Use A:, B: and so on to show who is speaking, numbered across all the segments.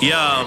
A: Yo,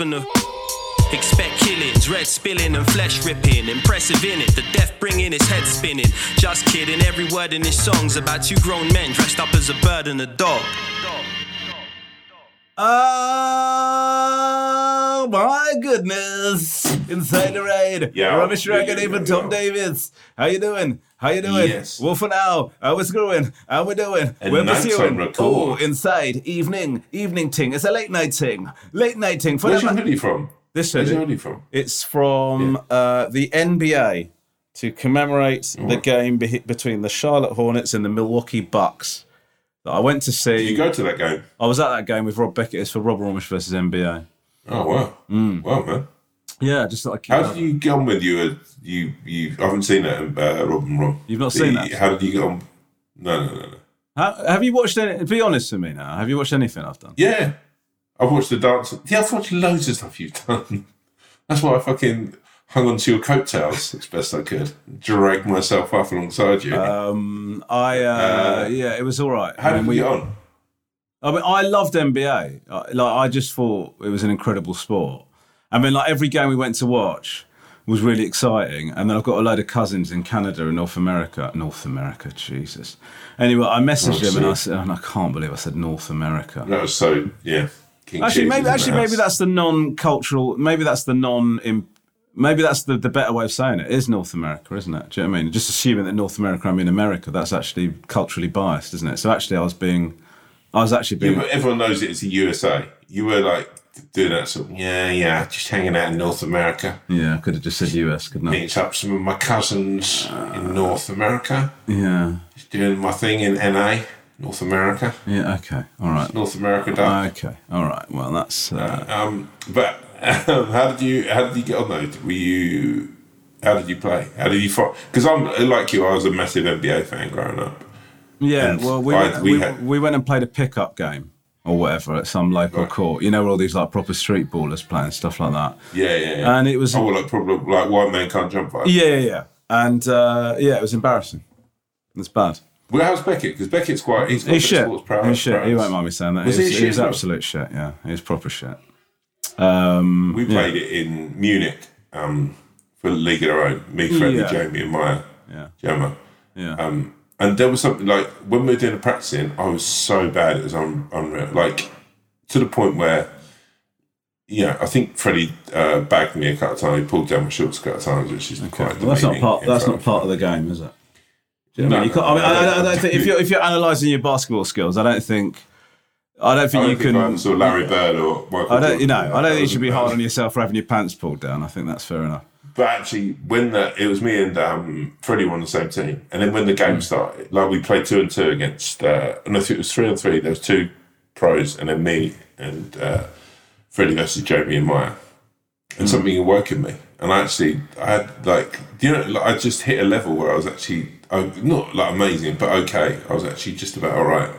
A: Expect killings, red spilling and flesh ripping. Impressive in it, the death bringing his head spinning. Just kidding, every word in his song's about two grown men dressed up as a bird and a dog.
B: Oh my goodness! Inside the raid.
C: Yeah, yeah, yeah,
B: even
C: yeah,
B: Tom
C: yeah.
B: Davis. How you doing? How you doing?
C: Yes.
B: Well, for now, how it's going? How we doing?
C: And
B: We're pursuing. Oh, inside evening, evening ting. It's a late night ting. Late night ting.
C: Where's your hoodie from?
B: This hoodie.
C: Where's your hoodie from?
B: It's from uh, the NBA to commemorate the game be- between the Charlotte Hornets and the Milwaukee Bucks. That I went to see.
C: Did you go to that game?
B: I was at that game with Rob Beckett. It's for Rob Romesh versus NBA.
C: Oh wow,
B: Mm.
C: wow man.
B: Yeah, just like
C: How did you get on with you? You you I haven't seen it, uh, Rob and Rob.
B: You've not
C: The-
B: seen that?
C: How did you get on? No, no, no, no.
B: How, have you watched any? Be honest with me now. Have you watched anything I've done?
C: Yeah, I've watched the dance. Yeah, I've watched loads of stuff you've done. That's why I fucking hung onto your coattails as best I could, dragged myself up alongside you.
B: Um, I uh,
C: Uh,
B: yeah, it was all right.
C: How
B: I
C: did we get on?
B: I mean, I loved NBA. I- Like, I just thought it was an incredible sport. I mean, like every game we went to watch was really exciting. And then I've got a load of cousins in Canada and North America. North America, Jesus. Anyway, I messaged
C: Oh,
B: him and I said, and I can't believe I said North America.
C: That was so yeah. King
B: Actually, maybe actually maybe that's the non-cultural. Maybe that's the non. Maybe that's the, the better way of saying it. It is North America, isn't it? Do you know what I mean? Just assuming that North America, I mean America. That's actually culturally biased, isn't it? So actually, I was being, I was actually
C: Yeah,
B: being.
C: but everyone knows. It's the USA. You were like doing that sort of yeah, yeah, just hanging out in North America,
B: Yeah, I could have just said US, couldn't I?
C: meeting up some of my cousins in North America,
B: Yeah,
C: just doing my thing in NA, North America,
B: yeah. Okay, all right.
C: North America.
B: Okay, all right. Well, that's. Uh,
C: Um, but um, how did you how did you get on though? Were you how did you play? How did you fight? Because I'm like you, I was a massive NBA fan growing up.
B: yeah.
C: and
B: Well, we
C: I-
B: went,
C: we
B: we,
C: had-
B: we went and played a pickup game or whatever at some local
C: Right.
B: court. You know, where all these like proper street ballers playing stuff like that.
C: Yeah, yeah, yeah.
B: And it was.
C: oh, well, like probably like white man can't jump.
B: Yeah, yeah, yeah. And uh, yeah, it was embarrassing. It's bad.
C: Well, how's Beckett? Because Beckett's quite he's
B: He's shit.
C: sports.
B: He's shit. He won't mind me saying that.
C: Was
B: he
C: he
B: was,
C: shit
B: he was absolute shit. Yeah, he was proper shit. Um,
C: We played it in Munich um, for League of Their Own. Me, Freddie,
B: Yeah.
C: Jamie, and Maya.
B: Yeah.
C: Jama.
B: yeah.
C: Um, and there was something like when we were doing the practicing, I was so bad it was un- unreal. Like to the point where, yeah, I think Freddie uh, bagged me a couple of times. He pulled down my shorts a couple of times, which is quite.
B: well, that's not part. That's not part of the game, is it? Do you know what I
C: No,
B: mean? You can't, I, mean,
C: no,
B: I,
C: I
B: I,
C: don't-
B: I don't think if you're if you're analysing your basketball skills, I don't think. I don't think
C: I don't
B: you
C: think
B: can.
C: I saw Larry Bird or Michael.
B: I don't. You know. I don't think you should be hard on yourself for having your pants pulled down. I think that's fair enough.
C: But actually, when the, it was me and um, Freddie were on the same team, and then when the game started, like we played two and two against, uh, and I think it was three on three. There was two pros, and then me and uh, Freddie versus Jamie and Maya, and
B: Hmm.
C: something awoke in me, and I actually, I had like, you know, like, I just hit a level where I was actually, oh, not like amazing, but okay. I was actually just about all right,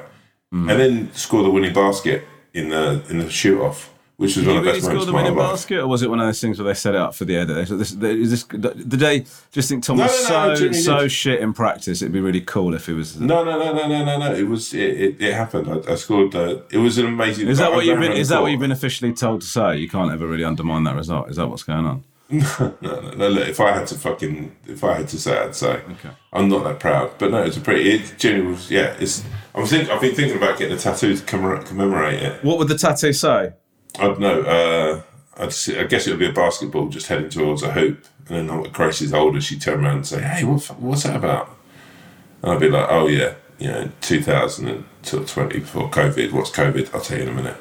C: and then score the winning basket in the in the shoot off, which was
B: Did
C: one of the
B: really
C: best
B: score
C: moments
B: the
C: of my
B: winning
C: life.
B: basket, or was it one of those things where they set it up for the edit? So this, is this, did they just think Tom
C: No,
B: was
C: no, no,
B: so
C: Jimmy
B: so
C: did.
B: shit in practice? It'd be really cool if he was.
C: No, no, no, no, no, no, no. It was it. It, it happened. I, I scored. Uh, it was an amazing.
B: Is that
C: I
B: what you've
C: ran
B: been?
C: around
B: Is that what
C: court.
B: you've been officially told to say? You can't ever really undermine that result. Is that what's going on?
C: No, no, no. Look, if I had to fucking, if I had to say, I'd say.
B: Okay.
C: I'm not that proud, but no, it's a pretty. It genuinely was. Yeah, it's. I'm think. I've been thinking about getting a tattoo to commemorate, commemorate it.
B: What would the tattoo say?
C: I don't know. Uh, I guess it would be a basketball just heading towards a hoop, and then when Grace is older, she'd turn around and say, "Hey, what, what's that about?" And I'd be like, "Oh yeah, you know, 2020 before COVID. What's COVID? I'll tell you in a minute."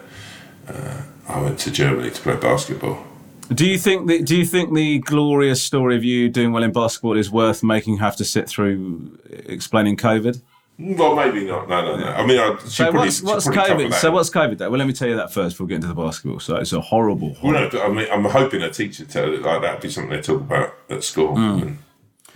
C: Uh, I went to Germany to play basketball.
B: Do you think that? Do you think the glorious story of you doing well in basketball is worth making have to sit through explaining COVID?
C: Well, maybe not. No, no, no. I mean, I, she
B: So
C: probably,
B: what's what's
C: probably
B: COVID?
C: that.
B: So what's COVID? Though? Well, let me tell you that first before we get into the basketball. So it's a horrible.
C: Well, no, I mean, I'm hoping a teacher tell it like that'd be something they talk about at school. And,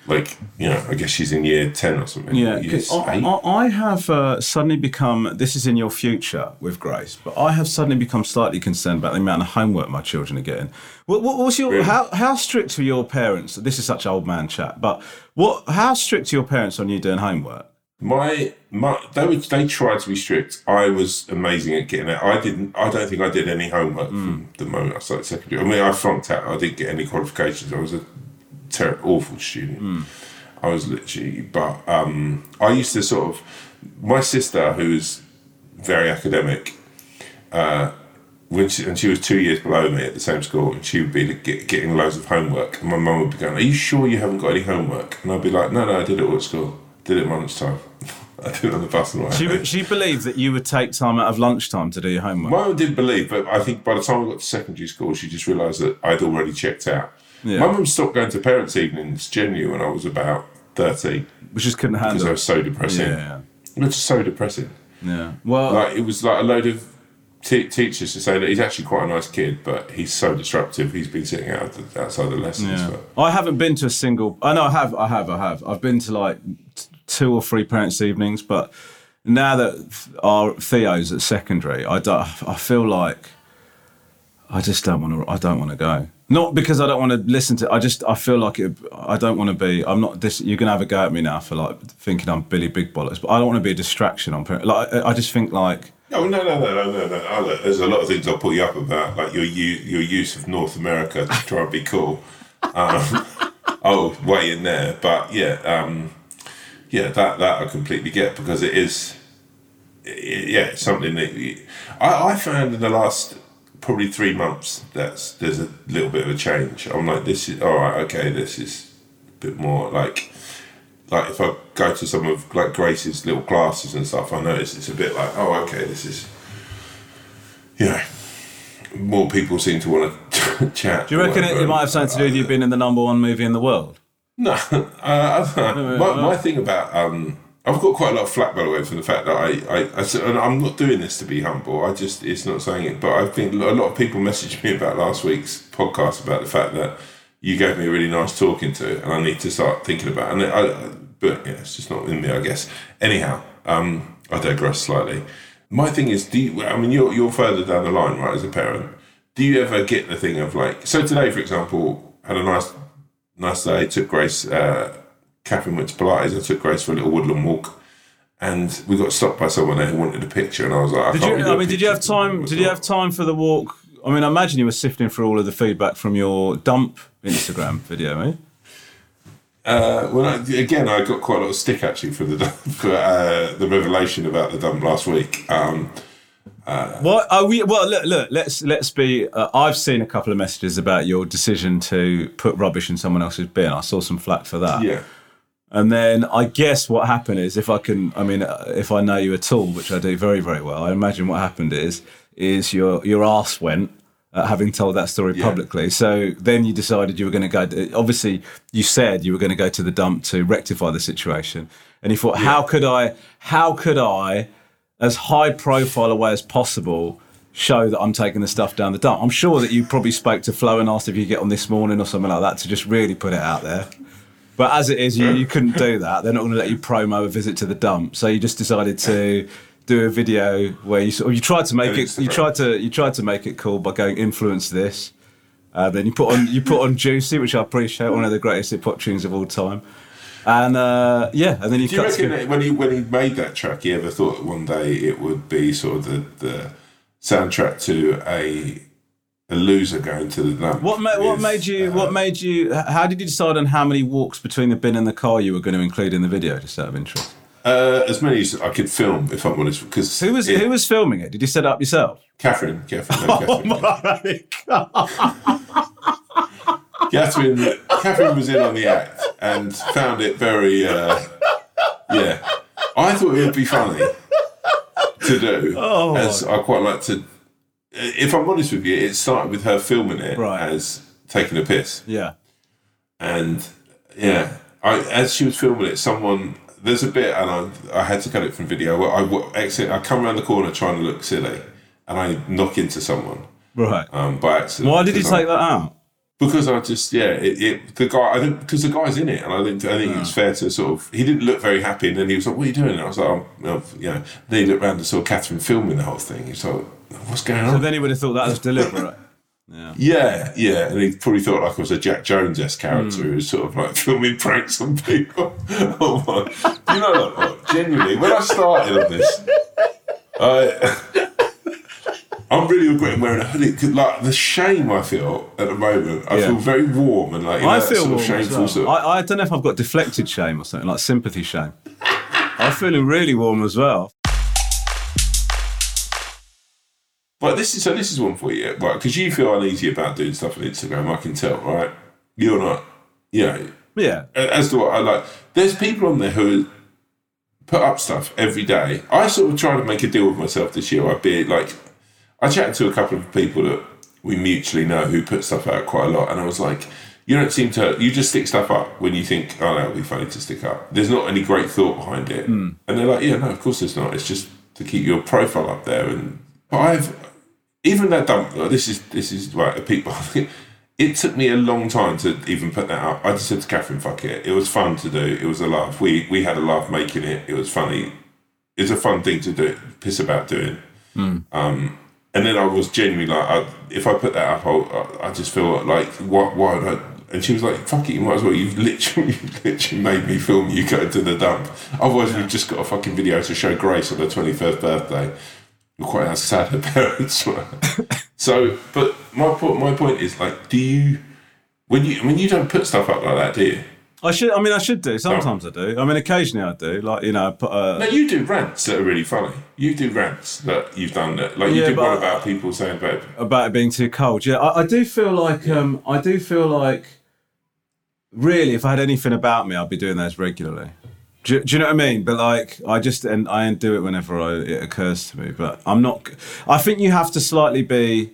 C: like, you know, I guess she's in year 10 or something.
B: Yeah, I. I, have uh, suddenly become. This is in your future with Grace, but I have suddenly become slightly concerned about the amount of homework my children are getting. What, what was your
C: Really?
B: how how strict were your parents? This is such old man chat, but what how strict are your parents on you doing homework?
C: My my they would they tried to be strict. I was amazing at getting it. I didn't. I don't think I did any homework
B: Hmm.
C: from the moment I started secondary. I mean, I flunked out. I didn't get any qualifications. I was a ter- awful student.
B: Hmm.
C: I was literally. But um, I used to sort of. My sister, who was very academic, uh, when she, and she was two years below me at the same school, and she would be get, getting loads of homework, and my mum would be going, "Are you sure you haven't got any homework?" And I'd be like, "No, no, I did it all at school. Did it at lunchtime. I did it on the bus the
B: She
C: home."
B: she believed that you would take time out of lunchtime to do your homework.
C: Mum did believe, but I think by the time I got to secondary school, she just realised that I'd already checked out.
B: Yeah.
C: My mum stopped going to parents' evenings genuinely when I was about 13
B: We just couldn't handle
C: because
B: I
C: was so depressing.
B: Yeah,
C: It was so depressing.
B: yeah. Well,
C: Like it was like a load of te- teachers to say that he's actually quite a nice kid, but he's so disruptive. He's been sitting out the, outside the lessons.
B: Yeah.
C: For,
B: I haven't been to a single. I know I have. I have. I have. I've been to like t- two or three parents' evenings, but now that our Theo's at secondary, I don't. I feel like I just don't want to. I don't want to go. Not because I don't want to listen to. I just. I feel like it. I don't want to be. I'm not. This. You're gonna have a go at me now for like thinking I'm Billy Big Bollocks, but I don't want to be a distraction on. parent- Like I just think like.
C: oh no no no no no no! Oh, there's a lot of things I'll put you up about, like your your use of North America to try and be cool. Um, I'll weigh in there, but yeah, um, yeah, that that I completely get because it is, i- yeah, something that you, I, I found in the last probably three months that's there's a little bit of a change. I'm like, this is all right. Okay, this is a bit more like like if I go to some of like Grace's little classes and stuff, I notice it's a bit like, oh, okay, this is, you know, more people seem to want to chat.
B: Do you reckon it, it might have something to do with you being in the number one movie in the world?
C: No, uh, my, my thing about um, I've got quite a lot of flack by the way for the fact that I, I, I and I'm not doing this to be humble. I just it's not saying it, but I think a lot of people messaged me about last week's podcast about the fact that you gave me a really nice talking to, and I need to start thinking about. And I, I but yeah, it's just not in me, I guess. Anyhow, um, I digress slightly. My thing is, do you, I mean you're you're further down the line, right? As a parent, do you ever get the thing of like so today, for example, had a nice nice day. Took Grace. Uh, Catherine went to Pilates. I took Grace for a little woodland walk, and we got stopped by someone there who wanted a picture. And I was like, I
B: Did you? I mean, did you have time? Did you have time for the walk? I mean, I imagine you were sifting through all of the feedback from your dump Instagram video, eh?
C: Uh, well, I, again, I got quite a lot of stick actually for the for uh, the revelation about the dump last week. Um,
B: What are we? Well, look, look. Let's let's be. Uh, I've seen a couple of messages about your decision to put rubbish in someone else's bin. I saw some flack for that.
C: yeah,
B: And then I guess what happened is, if I can, I mean, uh, if I know you at all, which I do very, very well, I imagine what happened is, is your your ass went uh, having told that story
C: Yeah.
B: publicly. So then you decided you were going to go. Obviously, you said you were going to go to the dump to rectify the situation, and you thought, how could I, how could I, as high profile a way as possible. Show that I'm taking the stuff down the dump. I'm sure that you probably spoke to Flo and asked if you get on this morning or something like that to just really put it out there. But as it is, you, you couldn't do that. They're not going to let you promo a visit to the dump. So you just decided to do a video where you sort of you tried to make it you tried to you tried to make it cool by going influence this. Uh, then you put on you put on Juicy, which I appreciate, one of the greatest hip hop tunes of all time. And uh, yeah, and then you
C: Do you reckon
B: to,
C: when he when he made that track, he ever thought one day it would be sort of the, the soundtrack to a a loser going to the dump?
B: what ma- what made you
C: uh,
B: what made you how did you decide on how many walks between the bin and the car you were going to include in the video just out of interest?
C: Uh, as many as I could film, if I'm honest, because
B: Who was
C: it-
B: who was filming it? Did you set it up yourself?
C: Catherine? Catherine, no,
B: Oh
C: Catherine.
B: my
C: Catherine, Catherine was in on the act and found it very, uh, yeah. I thought it would be funny to do,
B: Oh.
C: as I quite like to. If I'm honest with you, it started with her filming it
B: Right.
C: as taking a piss,
B: Yeah.
C: and yeah, I as she was filming it, someone there's a bit, and I I had to cut it from video. Where I wa- exit, I come around the corner trying to look silly, and I knock into someone
B: Right.
C: um, by accident.
B: Why did you take that out?
C: Because I just yeah it, it the guy I think because the guy's in it and I think I think it was mm. fair to sort of he didn't look very happy and then he was like what are you doing? And I was like oh, I'm, I'm, you know. Then he looked around and saw Catherine filming the whole thing. He's like what's going
B: So
C: on?
B: then he would have thought that was deliberate.
C: yeah. Yeah yeah, and he probably thought like I was a Jack Jones esque character mm. who was sort of like filming pranks on people. Oh my you know what genuinely when I started on this I I'm really regretting wearing a hoodie 'cause, like the shame I feel at the moment I
B: Yeah.
C: feel very warm and like you know,
B: I feel
C: sort of shameful
B: well.
C: sort of
B: I, I don't know if I've got deflected shame or something like sympathy shame. I'm feeling really warm as well.
C: But this is so. This is one for you, right? Because you feel uneasy about doing stuff on Instagram. I can tell, right? You're not. You know,
B: Yeah.
C: as to what I like. There's people on there who put up stuff every day. I sort of try to make a deal with myself this year. I'd be like, I chatted to a couple of people that we mutually know who put stuff out quite a lot, and I was like, you don't seem to. You just stick stuff up when you think, oh, that would be funny to stick up. There's not any great thought behind it, and they're like, yeah, no, of course there's not. It's just to keep your profile up there. And but I've even that dump. This is this is right. A peak people. It took me a long time to even put that up. I just said to Catherine, "Fuck it." It was fun to do. It was a laugh. We we had a laugh making it. It was funny. It's a fun thing to do. Piss about doing. Um, and then I was genuinely like, I, if I put that up, I, I just feel like, what? Why would I? And she was like, "Fuck it, you might as well. You've literally, you've literally made me film you go to the dump. Otherwise, we've just got a fucking video to show Grace on her twenty first birthday. You're quite how sad her parents were. so, but my my point is like, do you when you when you don't put stuff up like that, do you?
B: I should. I mean, I should do. Sometimes I do. I mean, occasionally I do. Like you know, I put a,
C: No, you do rants that are really funny. You do rants that you've done that, like you
B: Yeah,
C: did one about people saying about
B: about it being too cold. Yeah, I, I do feel like um, I do feel like really, if I had anything about me, I'd be doing those regularly. Do, you- do you know what I mean? But like, I just and I do it whenever I, it occurs to me. But I'm not. I think you have to slightly be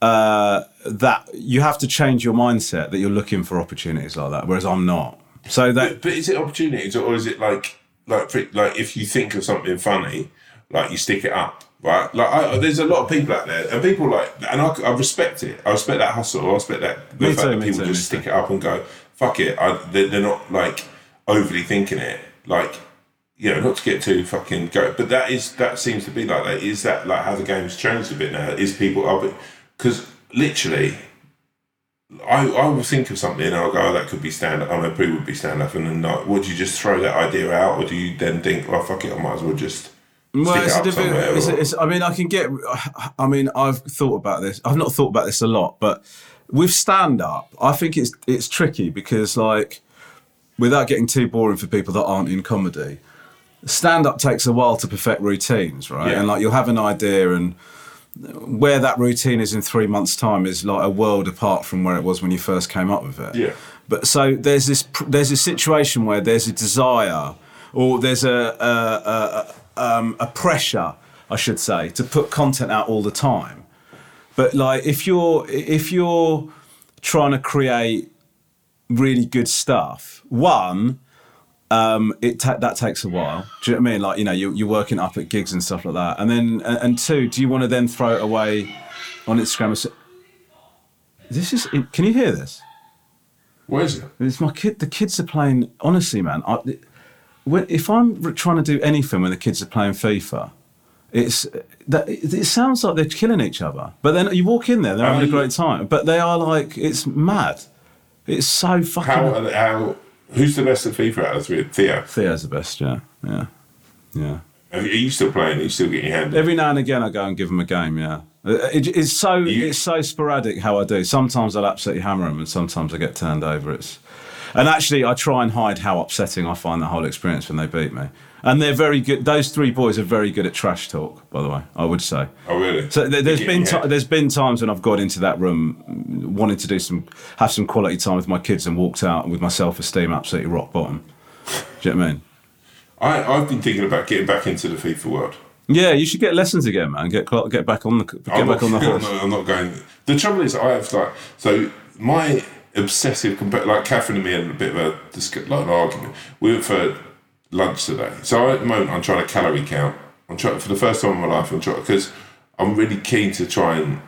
B: uh, that. You have to change your mindset that you're looking for opportunities like that. Whereas I'm not. So that
C: But is it opportunities or is it like like like if you think of something funny, like you stick it up, right? Like I, there's a lot of people out there, and people like, and I, I respect it. I respect that hustle. I respect that the
B: Me
C: fact
B: too,
C: that people
B: too,
C: just stick it up and go, fuck it. I, they're, they're not like overly thinking it, like. You know, not to get too fucking go, but that is that seems to be like that. Is that like how the game's changed a bit now? Is people are because literally I, I will think of something and I'll go, oh, that could be stand up. I know Pooh would be stand up. And then, like, would you just throw that idea out or do you then think, well, fuck it, I might as well just
B: Well, it's
C: it
B: a different. It's, it's, I mean, I can get. I mean, I've thought about this. I've not thought about this a lot, but with stand up, I think it's it's tricky because, like, without getting too boring for people that aren't in comedy, stand up takes a while to perfect routines, right?
C: Yeah.
B: And like, you'll have an idea and. Where that routine is in three months' time is like a world apart from where it was when you first came up with it.
C: Yeah.
B: But so there's this there's a situation where there's a desire or there's a a, a, a, um, a pressure, I should say, to put content out all the time. But like if you're if you're trying to create really good stuff, one, um, it ta- that takes a while. Do you know what I mean? Like you know, you're, you're working up at gigs and stuff like that, and then and, and two, do you want to then throw it away on Instagram? This is. Can you hear this?
C: Where is it?
B: It's my kid. The kids are playing. Honestly, man, I, when, if I'm trying to do anything when the kids are playing FIFA, it's that it, it sounds like they're killing each other. But then you walk in there, they're having a great time. But they are like it's mad. It's so fucking.
C: How, how, who's the best at FIFA out of the three? Theo.
B: Theo's the best. Yeah, yeah, yeah.
C: Are you still playing? Are you still getting your hand?
B: Every now and again, I go and give them a game. Yeah, Uh, it, it's so
C: You-
B: it's so sporadic how I do. Sometimes I'll absolutely hammer them, and sometimes I get turned over. It's and actually I try and hide how upsetting I find the whole experience when they beat me. And they're very good. Those three boys are very good at trash talk. By the way, I would say.
C: Oh, really?
B: So there, there's
C: Get
B: been
C: in your
B: ti
C: head.
B: there's been times when I've got into that room wanting to do some have some quality time with my kids and walked out with my self esteem absolutely rock bottom. Do you know what I mean?
C: I, I've been thinking about getting back into the FIFA world.
B: Yeah, you should get lessons again, man. Get get back on the get
C: I'm
B: back
C: not,
B: on the
C: I'm not, I'm not going. The trouble is, I have like so my obsessive like Catherine and me had a bit of a like an argument. We went for lunch today, so at the moment I'm trying to calorie count. I'm trying for the first time in my life. I'm trying because I'm really keen to try and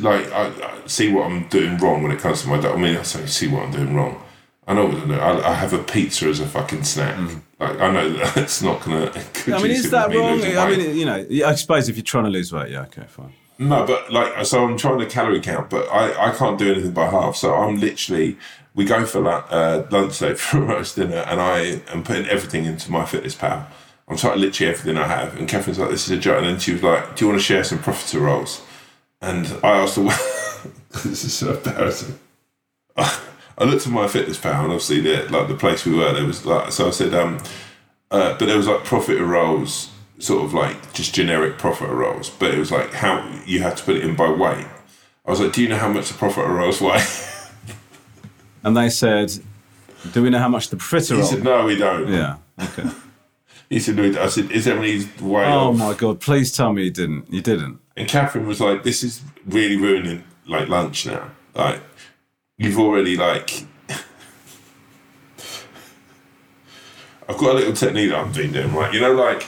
C: like I, I see what I'm doing wrong when it comes to my diet. I mean, I say see what I'm doing wrong. I know what doing. I, I have a pizza as a fucking snack. Like I know that that's not gonna.
B: Mm. I mean, is that wrong? I mean, you know, I suppose if you're trying to lose weight, yeah, okay, fine.
C: No, but like, so I'm trying to calorie count, but I, I can't do anything by half. So I'm literally, we go for uh, lunch today for roast dinner, and I am putting everything into MyFitnessPal. I'm trying literally everything I have. And Catherine's like, this is a joke. And then she was like, do you want to share some profiteroles? And I asked her, this is so embarrassing. I looked at MyFitnessPal, and obviously, the, like the place we were, there was like, so I said, um, uh, but there was like profiteroles, sort of like just generic profiteroles. But it was like how you had to put it in by weight. I was like, do you know how much the profiteroles weigh?
B: And they said, "Do we know how much the profiterole?"
C: he said, no, we don't.
B: Yeah. Okay.
C: He said, no, we don't. I said, is there any way
B: Oh
C: of?
B: my god! Please tell me you didn't. You didn't.
C: And Catherine was like, this is really ruining like lunch now. Like, you've already like. I've got a little technique that I've been doing, right? You know, like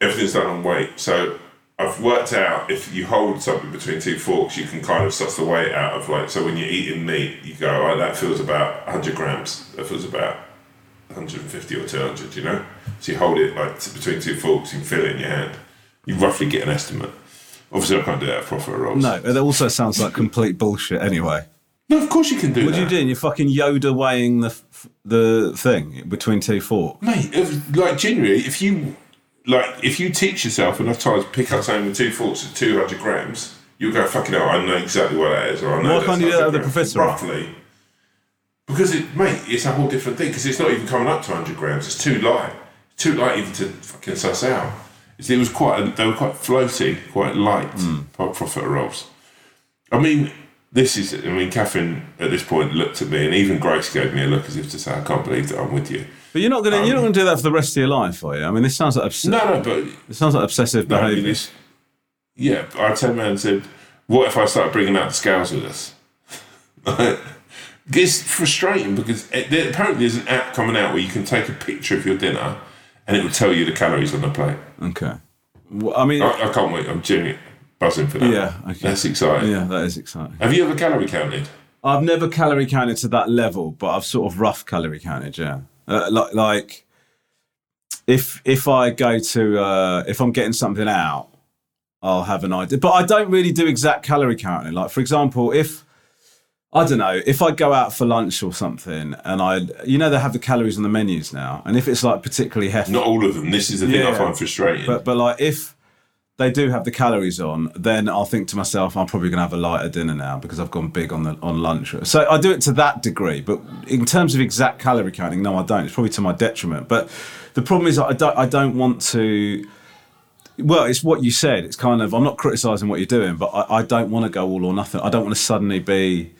C: everything's done on weight. So I've worked out if you hold something between two forks, you can kind of suss the weight out of like. So when you're eating meat, you go, oh, that feels about 100 grams. That feels about 150 or 200, you know? So you hold it like between two forks, you can feel it in your hand. You roughly get an estimate. Obviously, I can't do that for profiteroles.
B: No, it also sounds like complete bullshit. Anyway,
C: No, of course you can do it.
B: what
C: that.
B: are you doing? You're fucking Yoda weighing the the thing between two forks.
C: Mate, if, like genuinely, if you like, if you teach yourself enough times to pick up something with two forks of two hundred grams, you'll go fucking hell. I know exactly what that is. Or I know
B: Why can't you do
C: 100
B: that with the professor?
C: Roughly, because it, mate, it's a whole different thing. Because it's not even coming up to hundred grams. It's too light. Too light even to fucking suss out. It's- It was quite. A, they were quite floaty, quite light.
B: Hmm.
C: pro- Profiteroles. I mean, this is. I mean, Catherine at this point looked at me, and even Grace gave me a look as if to say, "I can't believe that I'm with you."
B: But you're not gonna you're not um, gonna do that for the rest of your life, are you? I mean, this sounds like obs-
C: No, no, but
B: it sounds like obsessive
C: No, I mean,
B: behaviour.
C: yeah, I turned around and said, "What if I start bringing out the scales with us?" it's frustrating because it, there, apparently there's an app coming out where you can take a picture of your dinner and it will tell you the calories on the plate.
B: Okay. Well, I mean,
C: I, I can't wait. I'm genuinely buzzing for that.
B: Yeah, okay.
C: that's exciting.
B: yeah, that is exciting.
C: Have you ever calorie counted?
B: I've never calorie counted to that level, but I've sort of rough calorie counted. Yeah, uh, like like if if I go to uh, if I'm getting something out, I'll have an idea. But I don't really do exact calorie counting. Like for example, if I don't know if I go out for lunch or something, and I you know they have the calories on the menus now, and if it's like particularly hefty,
C: Not all of them. This is the thing I find frustrating.
B: but but like if they do have the calories on, then I'll think to myself, I'm probably going to have a lighter dinner now because I've gone big on the on lunch. So I do it to that degree, but in terms of exact calorie counting, no, I don't. It's probably to my detriment. But the problem is, I don't I don't want to. Well, it's what you said. It's kind of I'm not criticizing what you're doing, but I, I don't want to go all or nothing. I don't want to suddenly be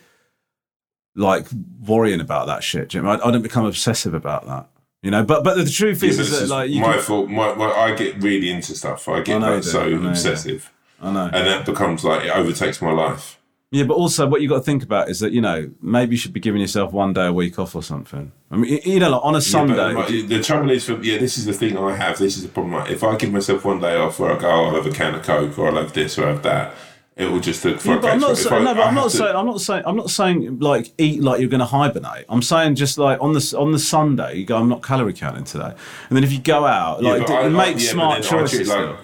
B: like worrying about that shit. Know? I, I don't become obsessive about that. You know, but but the truth
C: Yeah,
B: is, is
C: this
B: that
C: is
B: like you
C: my
B: can-
C: fault. My, my, I get really into stuff. I get
B: I
C: like, so
B: I know you do.
C: obsessive,
B: I know.
C: and that becomes like it overtakes my life.
B: Yeah, but also what you got to think about is that you know maybe you should be giving yourself one day a week off or something. I mean, you know, like on a
C: Yeah,
B: Sunday.
C: but the trouble is, for, yeah, this is the thing I have. This is the problem. Like, if I give myself one day off where I go, oh, I'll have a can of Coke or I'll have this or I'll have that, it will just look.
B: Yeah, but I'm not saying, no,
C: I-
B: but
C: I
B: I'm not
C: to-
B: saying I'm not saying I'm not saying like eat like you're going to hibernate. I'm saying just like on the on the Sunday you go I'm not calorie counting today, and then if you go out
C: Yeah,
B: like
C: but I-
B: d-
C: I-
B: make
C: yeah,
B: smart choices.
C: like,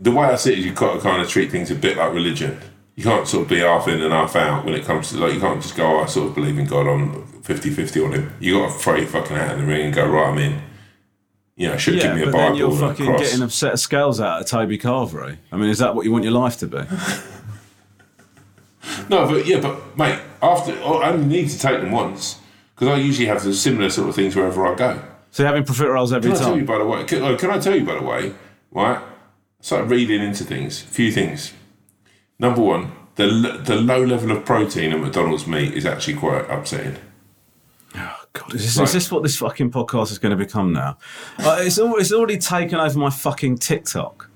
C: the way I see it is you've got to kind of treat things a bit like religion. You can't sort of be half in and half out when it comes to like you can't just go, oh, I sort of believe in God, I'm 50-50 on him. You got to throw your fucking hat in the ring and go, right, I'm in. You know, should
B: Yeah,
C: give me a
B: but
C: Bible
B: then you're fucking getting a set of scales out of Toby Carvery. I mean, is that what you want your life to be?
C: No, but yeah, but mate, after I only need to take them once because I usually have the similar sort of things wherever I go.
B: So you're having profiteroles every time.
C: Can I tell you by the way? Can, oh, can I tell you by the way? Right, I started reading into things. A few things. Number one, the the low level of protein in McDonald's meat is actually quite upsetting.
B: Oh, God, is this, is this what this fucking podcast is going to become now? Uh, it's, al- it's already taken over my fucking TikTok.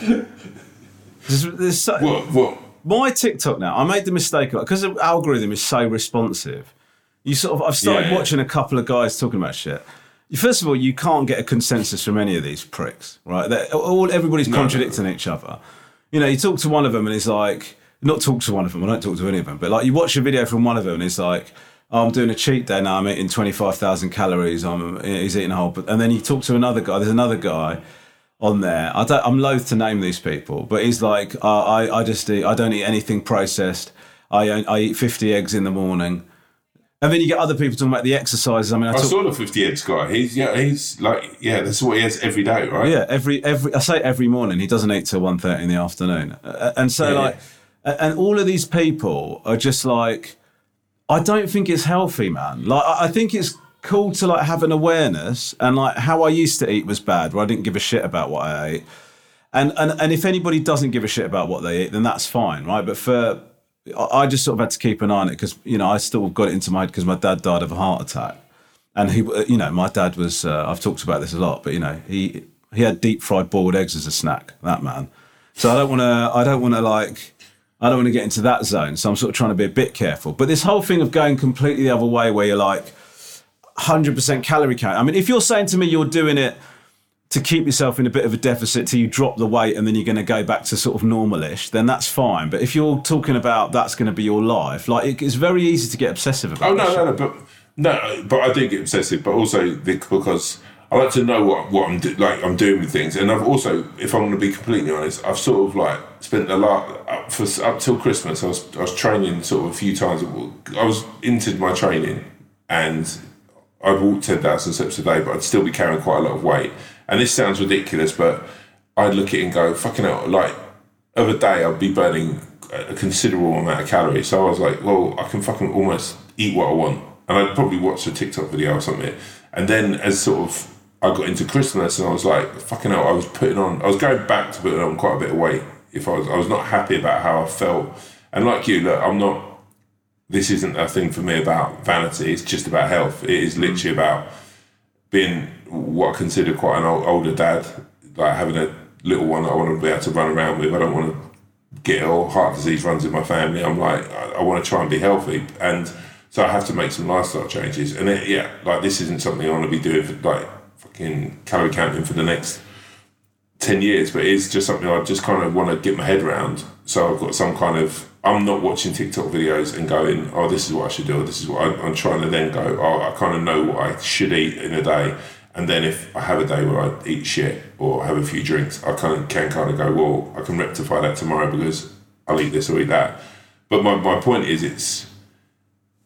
B: There's, there's so,
C: What? What?
B: My TikTok now, I made the mistake of because the algorithm is so responsive. You sort of, I've started
C: Yeah, yeah.
B: watching a couple of guys talking about shit. First of all, you can't get a consensus from any of these pricks, right? They're, all everybody's
C: no,
B: contradicting each other. You know, you talk to one of them and it's like, not talk to one of them. I don't talk to any of them, but like you watch a video from one of them and it's like, oh, I'm doing a cheat day now. I'm eating twenty five thousand calories. I'm eh, he's eating a whole. But and then you talk to another guy. There's another guy on there. I don't, I'm loath to name these people, but he's like, uh, I, I just eat, I don't eat anything processed. I, I eat 50 eggs in the morning. And then you get other people talking about the exercises. I mean, I,
C: I
B: talk,
C: saw the 50 heads guy. He's yeah, he's like yeah, that's what he has every day, right?
B: yeah, every, every, I say every morning, he doesn't eat till 1.30 in the afternoon. Uh, And so
C: Yeah,
B: like, and all of these people are just like, I don't think it's healthy, man. Like, I think it's cool to like have an awareness and like how I used to eat was bad, where I didn't give a shit about what I ate. And, and and if anybody doesn't give a shit about what they eat, then that's fine, right? But for I just sort of had to keep an eye on it because you know I still got it into my head because my dad died of a heart attack, and he, you know, my dad was. Uh, I've talked about this a lot, but you know, he he had deep fried boiled eggs as a snack. That man. So I don't want to. I don't want to like. I don't want to get into that zone. So I'm sort of trying to be a bit careful. But this whole thing of going completely the other way, where you're like, 100% calorie count. I mean, if you're saying to me you're doing it to keep yourself in a bit of a deficit till you drop the weight and then you're going to go back to sort of normalish, then that's fine. But if you're talking about that's going to be your life, like it, it's very easy to get obsessive about.
C: Oh no, no, no, but no, but I do get obsessive. But also because I like to know what what I'm do, like I'm doing with things, and I've also, if I'm going to be completely honest, I've sort of like spent a lot up for up till Christmas. I was I was training sort of a few times. I was into my training, and I'd walk ten thousand steps a day, but I'd still be carrying quite a lot of weight. And this sounds ridiculous, but I'd look at it and go, "Fucking hell!" Like a day, I'd be burning a considerable amount of calories. So I was like, well, I can fucking almost eat what I want. And I'd probably watch a TikTok video or something. And then as sort of I got into Christmas and I was like, fucking hell, I was putting on, I was going back to putting on quite a bit of weight. If I was, I was not happy about how I felt. And like you, look, I'm not, this isn't a thing for me about vanity. It's just about health. It is mm. literally about being what I consider quite an old, older dad, like having a little one that I want to be able to run around with. I don't want to get ill. Heart disease runs in my family. I'm like, I, I want to try and be healthy, and so I have to make some lifestyle changes. And it, yeah, like this isn't something I want to be doing for like fucking calorie counting for the next ten years, but it's just something I just kind of want to get my head around. So I've got some kind of. I'm not watching TikTok videos and going, oh, this is what I should do, or this is what I, I'm trying to then go, oh, I kind of know what I should eat in a day. And then if I have a day where I eat shit or have a few drinks, I kind of can kind of go, well, I can rectify that tomorrow because I'll eat this or eat that. But my, my point is, it's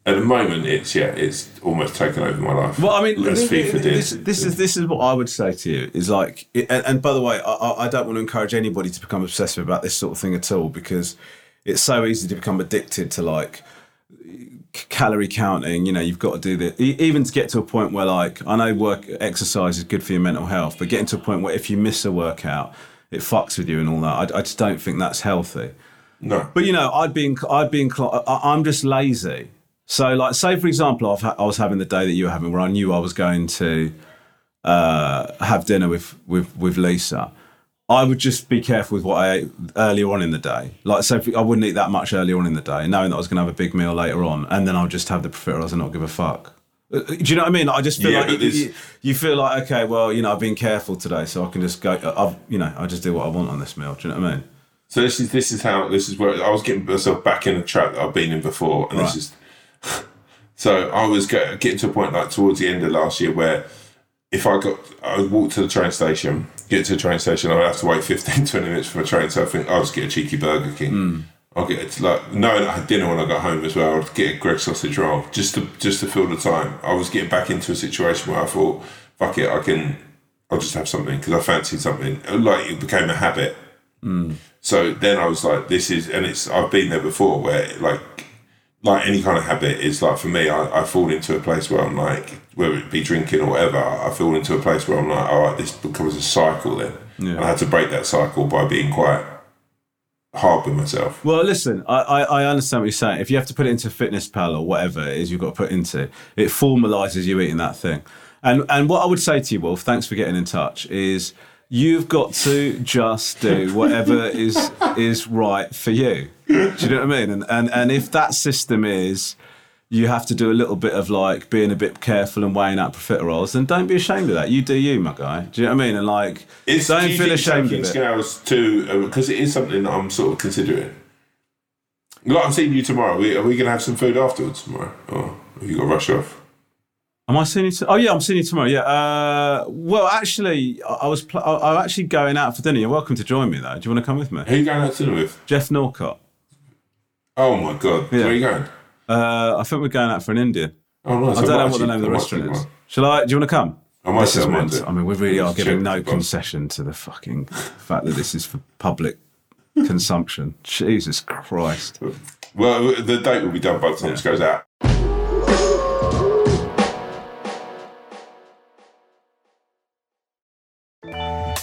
C: at the moment, it's yeah, it's almost taken over my life.
B: Well, I mean,
C: as
B: this,
C: FIFA did.
B: this, this is this is what I would say to you is like, and, and by the way, I I don't want to encourage anybody to become obsessive about this sort of thing at all because it's so easy to become addicted to like calorie counting. You know, you've got to do the e- even to get to a point where like I know work exercise is good for your mental health, but getting to a point where if you miss a workout, it fucks with you and all that. I, I just don't think that's healthy.
C: no,
B: But you know, I'd be, I'd be inclined. I'm just lazy. So, like, say for example, I've ha- I was having the day that you were having, where I knew I was going to uh, have dinner with with with Leesa. I would just be careful with what I ate earlier on in the day. Like, so I wouldn't eat that much earlier on in the day, knowing that I was going to have a big meal later on, and then I'll just have the profiteroles and not give a fuck. Uh, Do you know what I mean? I just feel
C: Yeah,
B: like you, you, you feel like okay, well, you know, I've been careful today, so I can just go. I've, you know, I just do what I want on this meal. Do you know what I mean?
C: So this is this is how this is where I was getting myself back in a trap that I've been in before, and
B: Right.
C: this is. So I was getting to a point like towards the end of last year where if I got, I would walk to the train station, get to the train station, I'd have to wait 15, 20 minutes for a train. So I think I'll just get a cheeky Burger King. Hmm. I'll get it like knowing I had dinner when I got home as well. I'd get a Greggs sausage roll just to just to fill the time. I was getting back into a situation where I thought, fuck it, I can, I'll just have something because I fancied something. Like it became a habit. Hmm. So then I was like, this is, and it's, I've been there before where like, like any kind of habit is like for me, I, I fall into a place where I'm like, whether it be drinking or whatever, I fall into a place where I'm like, all right, this becomes a cycle then.
B: Yeah.
C: And I had to break that cycle by being quite hard with myself.
B: Well, listen, I, I, I understand what you're saying. If you have to put it into fitness pal or whatever it is you've got to put into, it formalizes you eating that thing. And and what I would say to you, Wolf, thanks for getting in touch, is you've got to just do whatever is is right for you. Do you know what I mean? And and and if that system is you have to do a little bit of like being a bit careful and weighing out profiteroles, then don't be ashamed of that. You do you, my guy. Do you know what I mean? And like,
C: Is,
B: don't
C: do
B: feel ashamed of it.
C: scales too, because it is something that I'm sort of considering. Like I'm seeing you tomorrow. Are we, are we going to have some food afterwards tomorrow? Or have you got to rush off?
B: Am I seeing you? To- oh yeah, I'm seeing you tomorrow. Yeah. Uh, well, actually, I I was. Pl- I- I'm actually going out for dinner. You're welcome to join me though. Do you want to come with me?
C: Who are you going out to dinner with?
B: Geoff Norcott.
C: Oh my god,
B: Yeah.
C: where are you going?
B: Uh, I think we're going out for an Indian.
C: Oh nice.
B: I don't know
C: might
B: what the name of the restaurant is. Shall I? Do you want to come?
C: I might
B: This is
C: say I
B: meant. I mean, we really are
C: Let's
B: giving no concession to the fucking fact that this is for public consumption. Jesus Christ.
C: Well, the date will be done by the time this goes out.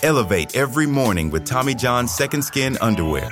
D: Elevate every morning with Tommy John's Second Skin underwear.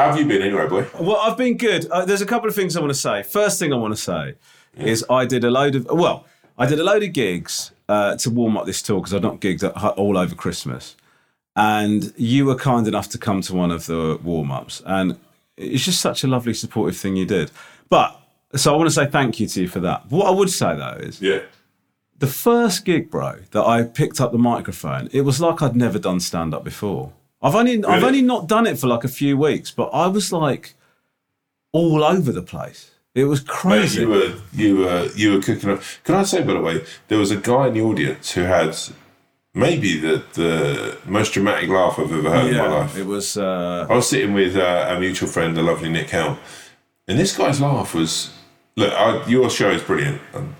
C: How have you been anyway, boy?
B: Well, I've been good. Uh, there's a couple of things I want to say. First thing I want to say is I did a load of well, I did a load of gigs uh, to warm up this tour because I've not gigged all over Christmas, and you were kind enough to come to one of the warm ups, and it's just such a lovely supportive thing you did. But so I want to say thank you to you for that. What I would say though is
C: Yeah.
B: the first gig, bro, that I picked up the microphone, it was like I'd never done stand up before. I've only I've only not done it for like a few weeks, but I was like all over the place. It was
C: Mate,
B: crazy.
C: you were you were you were cooking up. Can I say by the way, there was a guy in the audience who had maybe the the most dramatic laugh I've ever heard in my life.
B: it was. Uh,
C: I was sitting with uh, our mutual friend, the lovely Nick Helm, and this guy's laugh was look. I, your show is brilliant. and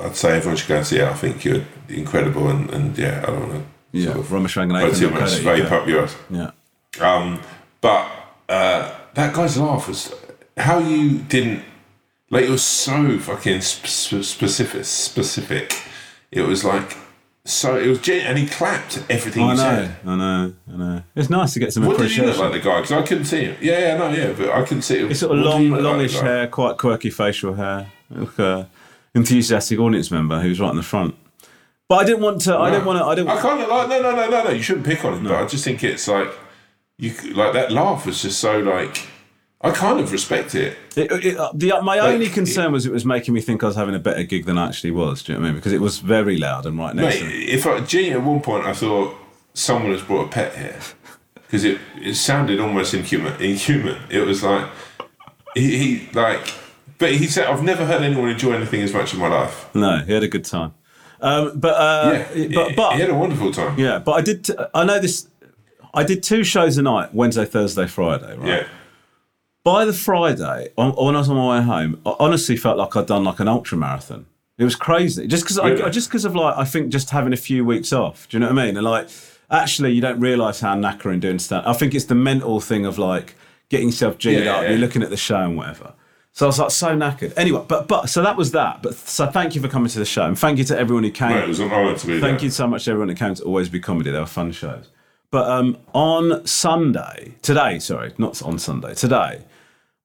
C: I'd say everyone should go and see it. I think you're incredible, and, and yeah, I don't want to.
B: Yeah,
C: sort of,
B: Ramaswamy
C: I too much vape up yours.
B: Yeah,
C: Um, but uh, that guy's laugh was how you didn't like. It was so fucking sp- sp- specific. Specific. It was like so. It was gen- and he clapped everything
B: I know,
C: said.
B: I know, I know. It's nice to get some
C: What did he
B: appreciation.
C: look like, the guy? Because I couldn't see him. Yeah, yeah, no, yeah, but I couldn't see him.
B: It's sort of
C: What
B: long,
C: look like,
B: longish hair, quite quirky facial hair. Look, uh, enthusiastic audience member who's right in the front. But I didn't want to. I didn't want to. I didn't.
C: I kind of like no, no, no, no, no. You shouldn't pick on him, but I just think it's like you like that laugh was just so like I kind of respect it.
B: It, it, the, my
C: Like,
B: only concern was it was making me think I was having a better gig than I actually was. Do you know what I mean? Because it was very loud and right next
C: Mate,
B: to
C: if I, gee, at one point I thought someone has brought a pet here because it, it sounded almost inhuman. Inhuman. It was like he, he like, but he said I've never heard anyone enjoy anything as much in my life.
B: No, he had a good time. Um, but uh,
C: Yeah,
B: but but
C: he had a wonderful time.
B: yeah, but I did. T- I know this. I did two shows a night: Wednesday, Thursday, Friday. Right.
C: Yeah.
B: By the Friday, on, when I was on my way home, I honestly felt like I'd done like an ultra marathon. It was crazy, just because
C: Really?
B: I just because of like I think just having a few weeks off. Do you know what I mean? And like actually, you don't realise how knackering doing stand. I think it's the mental thing of like getting yourself G'd
C: Yeah,
B: up.
C: yeah.
B: You're looking at the show and whatever. So I was like so knackered. Anyway, but but so that was that. But so thank you for coming to the show and thank you to everyone who came.
C: It was an honour to be
B: Thank
C: there.
B: you so much to everyone who came to Always Be Comedy. They were fun shows. But um, on Sunday, today, sorry, not on Sunday, today,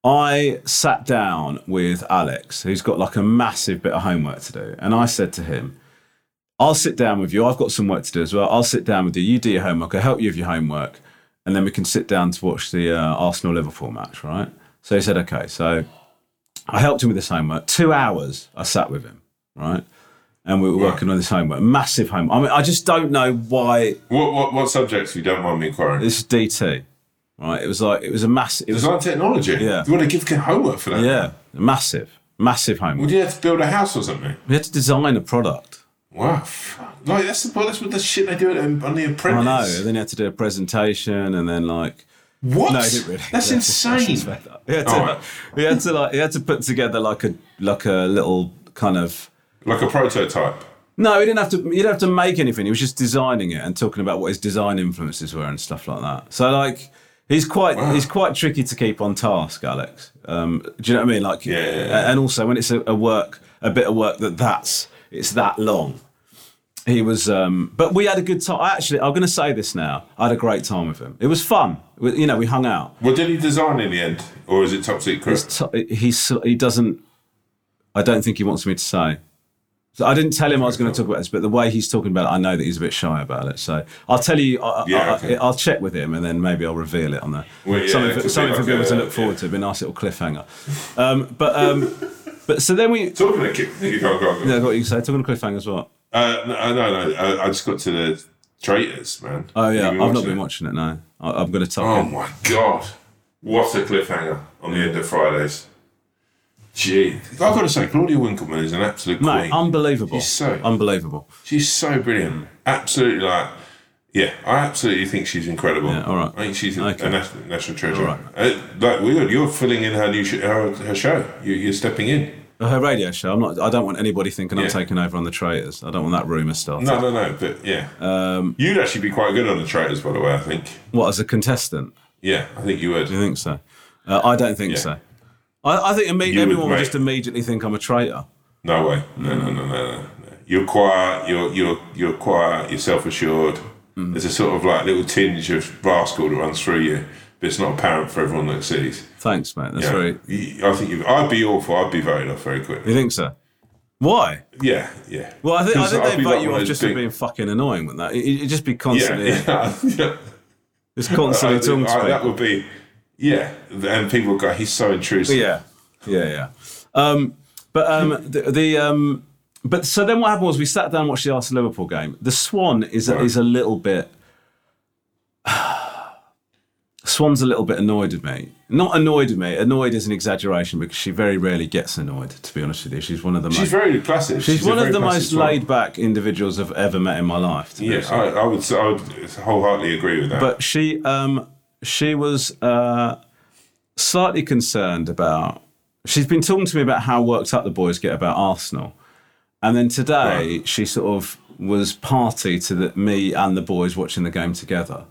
B: I sat down with Alex, who's got like a massive bit of homework to do. And I said to him, I'll sit down with you. I've got some work to do as well. I'll sit down with you. You do your homework. I'll help you with your homework. And then we can sit down to watch the uh, Arsenal Liverpool match, right? So he said, okay. So I helped him with his homework. Two hours I sat with him, right? And we were working on this homework. Massive homework. I mean, I just don't know why
C: What, what what subjects, you don't mind me inquiring?
B: this is DT, right? It was like, it was a massive, it was,
C: Design technology.
B: Yeah.
C: You want to give homework for that?
B: yeah, massive, massive homework.
C: Would you have to build a house or something?
B: We had to design a product.
C: Wow. Like that's the that's what the shit they do um, on the Apprentice.
B: I know. Then you had to do a presentation and then like,
C: What?
B: No, he didn't really.
C: That's
B: Yeah,
C: insane.
B: just made that. He had, to,
C: All right.
B: he had to like he had to put together like a like a little kind of
C: Like a prototype.
B: no, he didn't have to. He didn't have to make anything. He was just designing it and talking about what his design influences were and stuff like that. So like he's quite
C: Wow.
B: he's quite tricky to keep on task, Alex. Um, do you know what I mean? Like
C: Yeah, yeah, yeah.
B: and also when it's a, a work a bit of work that that's it's that long. He was, um, but we had a good time. Actually, I'm going to say this now. I had a great time with him. It was fun. We- You know, we hung out.
C: What did he design in the end, or is it top secret?
B: It's t- he's he doesn't. I don't think he wants me to say. So I didn't tell him I was going to talk about this, but the way he's talking about it, I know that he's a bit shy about it. So I'll tell you. I,
C: Yeah,
B: I,
C: okay.
B: I, will check with him, and then maybe I'll reveal it on there.
C: Well, yeah,
B: something for, something for
C: like
B: people to look forward
C: yeah.
B: to. It'd be a nice little cliffhanger. Um, but um, but so then we.
C: Talking of kick, you go, go, go.
B: Yeah, what you say? Talking of cliffhangers, what?
C: Uh, no, no, no. I, I just got to the traitors, man.
B: Oh yeah, I've not been
C: it?
B: watching it. No, I, I'm going to tuck
C: Oh
B: in.
C: my god, what a cliffhanger on the end of Fridays. Gee, I've got to say, Claudia Winkleman is an absolute queen.
B: Unbelievable.
C: She's so-
B: unbelievable.
C: She's so brilliant. Absolutely, like, yeah, I absolutely think she's incredible.
B: Yeah, all right.
C: I think she's a,
B: Okay.
C: a national, national treasure.
B: All right.
C: Uh, like, weird, you're filling in her new sh- her, her show. You, you're stepping in.
B: Her radio show. I'm not. I don't want anybody thinking I'm
C: Yeah.
B: taking over on the traitors. I don't want that rumor started.
C: No, no, no. But yeah,
B: Um,
C: you'd actually be quite good on the traitors, by the way. I think.
B: What as a contestant?
C: Yeah, I think you would.
B: Do you think so? Uh, I don't think
C: Yeah.
B: so. I, I think imme-
C: would,
B: everyone would
C: mate.
B: just immediately think I'm a traitor.
C: No way. No, no, no, no, no. no. You're quiet. You're you're you're quiet. You're self assured.
B: Mm.
C: There's a sort of like little tinge of rascal that runs through you, but it's not apparent for everyone that sees.
B: Thanks, mate. That's
C: Yeah.
B: very.
C: I think you I'd be awful. I'd be voted off very quickly.
B: You think so? Why?
C: Yeah, yeah.
B: Well, I think I think
C: I'd
B: they vote
C: like
B: you off just
C: those
B: for being fucking annoying with that. You- You'd just be constantly,
C: yeah, yeah.
B: just constantly
C: I
B: talking
C: think
B: to
C: I- that would be, yeah. And people go, he's so intrusive.
B: Yeah, yeah, yeah. Um, but um, the, the um, but so then what happened was we sat down and watched the Arsenal Liverpool game. The Swan is a,
C: Right.
B: is a little bit. Swan's a little bit annoyed with me. Not annoyed with me. Annoyed is an exaggeration because she very rarely gets annoyed. To be honest with you, she's one of the
C: She's
B: most.
C: very placid.
B: She's,
C: a
B: one of the most
C: swan.
B: laid back individuals I've ever met in my life. to
C: Yeah. I, I would. I would wholeheartedly agree with that.
B: But she um she was uh slightly concerned about she's been talking to me about how worked up the boys get about Arsenal. And then today she sort of was party to the, me and the boys watching the game together.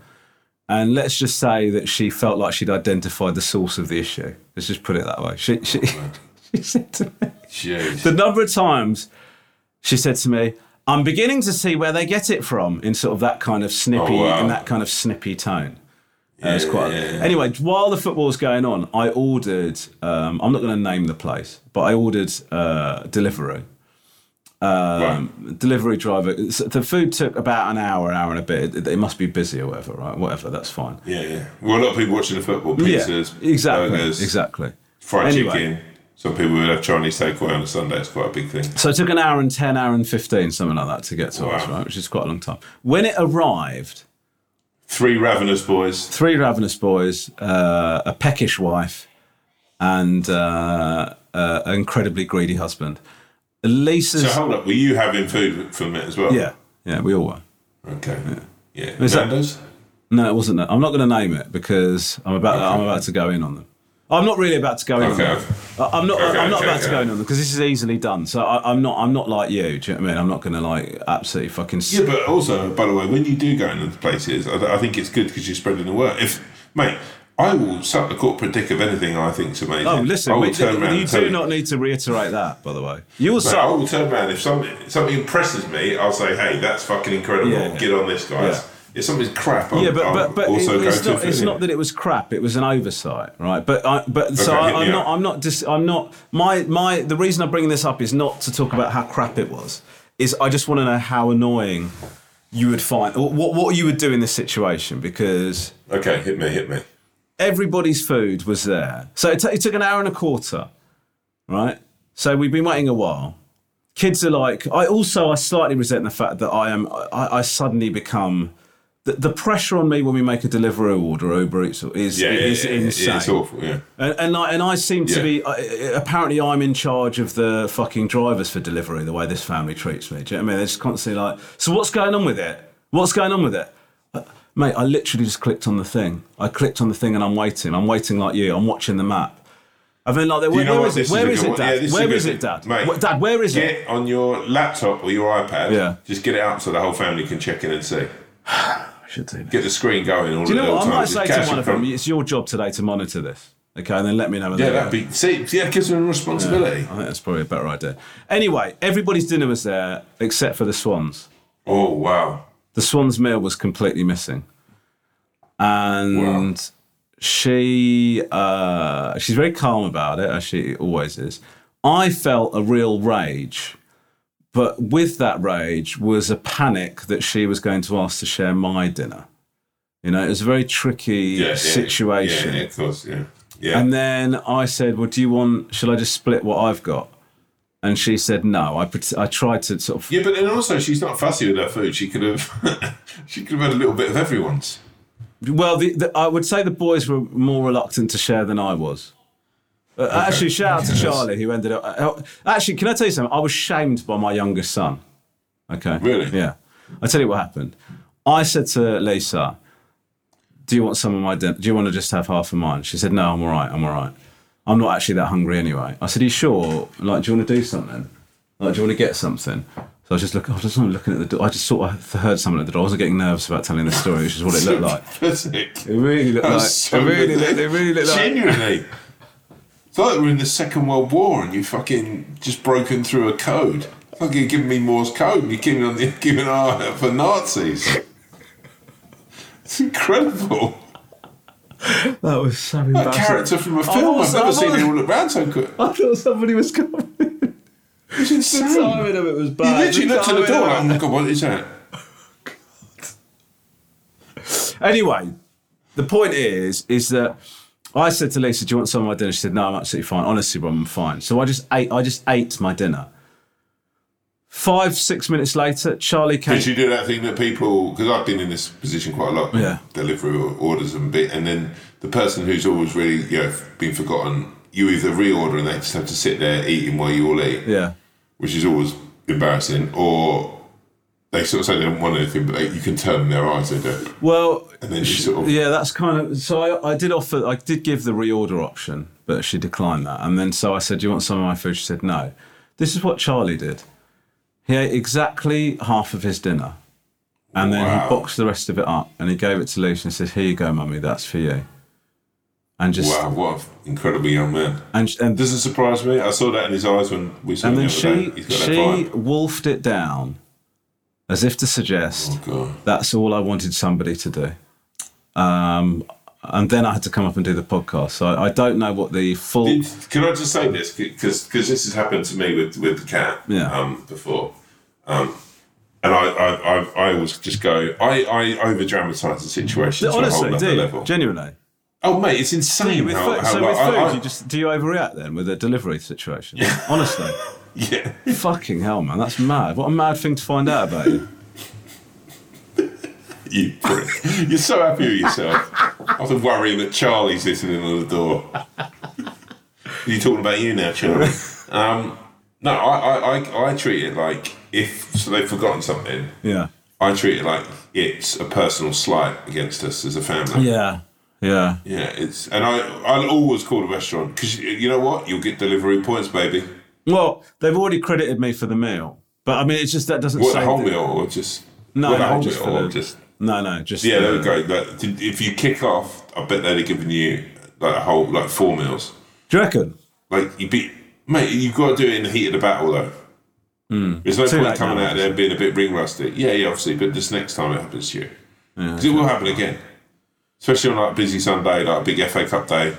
B: And let's just say that she felt like she'd identified the source of the issue. Let's just put it that way. She she, she said to me
C: Jeez.
B: the number of times she said to me, I'm beginning to see where they get it from in sort of that kind of snippy,
C: Oh, wow.
B: in that kind of snippy tone. Uh, it's quite.
C: yeah, yeah.
B: Anyway, while the football was going on, I ordered. Um, I'm not going to name the place, but I ordered uh, delivery, Um, Delivery driver. The food took about an hour, an hour and a bit. It, it must be busy or whatever, right? Whatever, that's fine.
C: Yeah, yeah. Well, a lot of people watching the football, pizzas,
B: yeah, exactly,
C: burgers,
B: exactly.
C: fried
B: Anyway.
C: chicken. Some people would have Chinese takeaway on a Sunday. It's quite a big thing.
B: So it took an hour and 10, hour and 15, something like that to get to us, right? Which is quite a long time. When it arrived,
C: Three ravenous boys.
B: three ravenous boys, uh, a peckish wife, and uh, uh, an incredibly greedy husband. Leesa's.
C: So hold up, were you having food from it as well?
B: yeah, yeah, we all were.
C: Okay. Yeah.
B: That-
C: Nando's?
B: No, it wasn't that. I'm not going to name it because I'm about I'm about to go in on them. I'm not really about to go in
C: Okay,
B: on them. I'm not.
C: Okay,
B: I'm not
C: okay,
B: about to go in on them because this is easily done. So I, I'm not. I'm not like you. Do you know what I mean? I'm not going to like absolutely fucking.
C: Yeah, but also, by the way, when you do go into places, I, I think it's good because you're spreading the word. If, mate, I will suck the corporate dick of anything I think's amazing.
B: Oh, listen,
C: I will
B: we,
C: turn around
B: you
C: and tell
B: do not need to reiterate that, by the way. You
C: Mate,
B: also.
C: I will turn around if something something impresses me. I'll say, "Hey, that's fucking incredible!
B: Yeah, yeah.
C: Get on this, guys."
B: Yeah.
C: If something's crap, I'll,
B: yeah, but
C: I'll
B: but, but
C: also
B: it-
C: go
B: it's,
C: to
B: not, it's
C: it.
B: not that it was crap. It was an oversight, right? But I, but so
C: Okay,
B: I,
C: hit me
B: I'm not. I'm not. Dis, I'm not. My my. The reason I'm bringing this up is not to talk about how crap it was. Is I just want to know how annoying you would find or what what you would do in this situation because
C: Okay, hit me, hit me.
B: Everybody's food was there. So it, t- it took an hour and a quarter, right? So we've been waiting a while. Kids are like, I also I slightly resent the fact that I am I, I suddenly become the, the pressure on me when we make a delivery order or Uber Eats is
C: Yeah, yeah,
B: is
C: yeah, yeah,
B: insane.
C: It's awful. Yeah.
B: And, and I and I seem to be uh, apparently I'm in charge of the fucking drivers for delivery. The way this family treats me, do you know what I mean? They're just constantly like, so what's going on with it? What's going on with it? Mate, I literally just clicked on the thing. I clicked on the thing and I'm waiting. I'm waiting like you. I'm watching the map. And then like,
C: Do you know
B: where is it? Where
C: a
B: is it. Dad?
C: Yeah,
B: Where
C: good
B: is it. Dad?
C: Mate,
B: What- Dad, where is it?
C: Get on your laptop or your iPad.
B: Yeah.
C: Just get it up so the whole family can check in and see.
B: I should do.
C: Get the screen going. All
B: Do you know what? I might say to one of them, it's your job today to monitor this. Okay, and then let me know.
C: Yeah, that'd
B: go.
C: be. See, yeah, it gives them a responsibility.
B: I think that's probably a better idea. Anyway, everybody's dinner was there except for the Swans.
C: Oh wow.
B: The Swans meal was completely missing, and
C: Wow.
B: she uh, she's very calm about it, as she always is. I felt a real rage, but with that rage was a panic that she was going to ask to share my dinner. You know, it was a very tricky
C: Yeah, yeah,
B: situation.
C: Yeah, yeah, of course. Yeah. Yeah.
B: And then I said, "Well, do you want? Shall I just split what I've got?" And she said, "No." I pret- I tried to sort of
C: Yeah, but then also she's not fussy with her food. She could have, she could have had a little bit of everyone's.
B: Well, the, the, I would say the boys were more reluctant to share than I was. Uh, Actually, shout out to Charlie who ended up. uh, Actually, can I tell you something? I was shamed by my youngest son. Okay.
C: Really?
B: Yeah. I tell you what happened. I said to Leesa, "Do you want some of my dinner? Do you want to just have half of mine?" She said, "No, I'm all right. I'm all right. I'm not actually that hungry anyway." I said, "Are you sure? Like, do you want to do something? Like, do you want to get something?" So I was just looking. I was just looking at the door. I just sort of heard something at the door. I wasn't getting nervous about telling the story, which is what it looked like. It really looked like.
C: was so
B: it really, looked, it really looked like.
C: Genuinely. It's like we're in the Second World War and you fucking just broken through a code. Fucking giving me Morse code and you're giving, on the, giving an eye for Nazis. It's incredible.
B: That was so
C: A
B: embarrassing.
C: character from a
B: I
C: film. I've never seen
B: was-
C: anyone look round so quick.
B: I thought somebody was coming.
C: It's
B: The
C: insane.
B: timing of it was
C: You
B: bad.
C: literally looked at the door like, oh my god, what is that?
B: Anyway, the point is, is that I said to Leesa, "Do you want some of my dinner?" She said, "No, I'm absolutely fine. Honestly, Rob, I'm fine." So I just ate. I just ate my dinner. Five, six minutes later, Charlie came.
C: Did you do that thing that people? Because I've been in this position quite a lot.
B: Yeah.
C: Delivery orders and bit, and then the person who's always really you know been forgotten. You either reorder and they just have to sit there eating while you all eat,
B: yeah,
C: which is always embarrassing, or they sort of say they don't want anything, but they, you can turn their eyes they do.
B: Well,
C: And then you
B: sh-
C: sort of-
B: yeah, that's kind of. So I, I did offer, I did give the reorder option, but she declined that. And then so I said, "Do you want some of my food?" She said, "No." This is what Charlie did. He ate exactly half of his dinner, and then
C: Wow.
B: he boxed the rest of it up, and he gave it to Lucy and said, "Here you go, mummy. That's for you." And just
C: Wow, what an incredible young man!
B: and and
C: Doesn't surprise me. I saw that in his eyes when we saw
B: and
C: him
B: then
C: the other
B: she
C: day. He's got
B: she wolfed it down, as if to suggest
C: Oh
B: that's all I wanted somebody to do. Um, and then I had to come up and do the podcast. So I, I don't know what the full.
C: Did, can I just say this because this has happened to me with with the cat
B: Yeah.
C: um, before, um, and I, I I I always just go I I over dramatise the situation to a whole
B: Honestly,
C: other
B: do
C: level.
B: genuinely?
C: Oh mate, it's insane.
B: with
C: how,
B: food?
C: how,
B: so
C: like,
B: with food,
C: I-
B: you just do you overreact then with a delivery situation? Honestly,
C: yeah.
B: fucking hell, man, that's mad. What a mad thing to find out about you.
C: You prick. You're so happy with yourself. I After worrying that Charlie's listening on the door. you talking about you now, Charlie? Um, no, I, I, I, I treat it like if so they've forgotten something.
B: Yeah,
C: I treat it like it's a personal slight against us as a family.
B: yeah, yeah.
C: Yeah, it's and I I'll always call the restaurant because you know what you'll get delivery points, baby.
B: Well, they've already credited me for the meal, but I mean, it's just that doesn't
C: What
B: say
C: the whole meal or just
B: No,
C: what,
B: no,
C: whole
B: just
C: meal
B: for
C: or
B: the-
C: just
B: No, no, just
C: yeah. There we go. Like, if you kick off, I bet they'd have given you like a whole like four meals.
B: Do you reckon?
C: Like you be mate, you've got to do it in the heat of the battle though. Mm. There's no
B: Too
C: point
B: late
C: coming
B: now,
C: out there and being a bit ring rusty. Yeah, yeah, obviously, but this next time it happens to you, because it will happen again, especially on like a busy Sunday, like a big FA Cup day.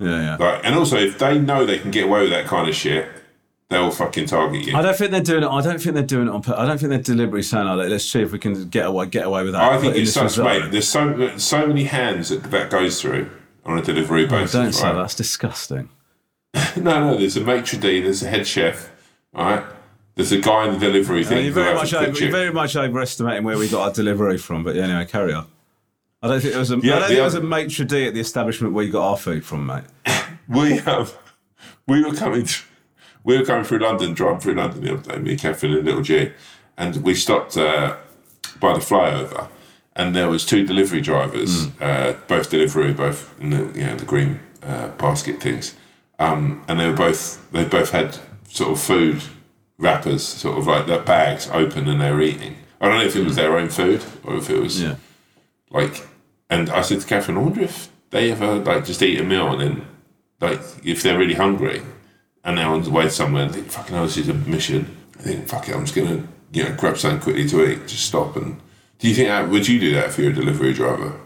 B: Yeah, yeah.
C: Like, and also if they know they can get away with that kind of shit, they'll fucking target you.
B: I don't think they're doing it. I don't think they're doing it on. pur- I don't think they're deliberately saying, "Oh, let's see if we can get away, get away with that."
C: I think it's
B: this
C: such, mate. There's so so many hands that that goes through on a delivery
B: Oh, don't say
C: right?
B: that. That's disgusting.
C: No, no. There's a maitre d', there's a head chef, right? There's a guy in the delivery
B: Uh,
C: thing.
B: you're very much over, you're very much overestimating where we got our delivery from. But anyway, carry on. I don't think there was a.
C: Yeah,
B: I don't think there was a maitre d at the establishment where you got our food from, mate.
C: we um, we were coming th- we were going through London, driving through London the other day, me, Catherine, and little G, and we stopped uh, by the flyover, and there was two delivery drivers, uh, both delivery, both in the you know the green uh, basket things, um, and they were both they both had sort of food wrappers, sort of like their bags open, and they're eating. I don't know if it was hmm. their own food or if it was
B: Yeah.
C: like, and I said to Catherine, I wonder if they ever like just eat a meal and then, like, if they're really hungry and they're on the way somewhere and think, fucking hell, this is a mission. I think, fuck it, I'm just gonna, you know, grab something quickly to eat, just stop and. Do you think that, would you do that if you're a delivery driver?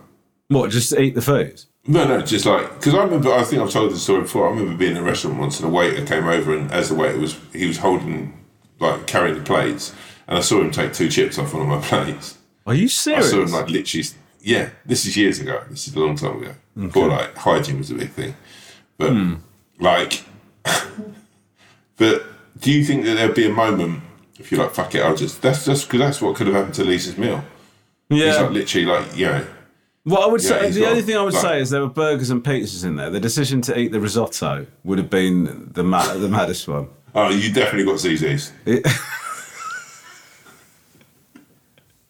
B: What? Just eat the food?
C: No, no, just like because I remember. I think I've told this story before. I remember being in a restaurant once, and a waiter came over, and as the waiter was, he was holding, like, carrying the plates, and I saw him take two chips off one of my plates.
B: Are you serious?
C: I saw him like literally. Yeah, this is years ago. This is a long time ago. Before like hygiene was a big thing, but hmm. like, but do you think that there'd be a moment if you're like, fuck it, I'll just that's just because that's what could have happened to Leesa's meal. He's
B: yeah.
C: like literally like you know.
B: What I would
C: Yeah,
B: say, the
C: got,
B: only thing I would
C: like-
B: say is there were burgers and pizzas in there. The decision to eat the risotto would have been the mad, the maddest one.
C: Oh, you definitely got Zizzi's,
B: It-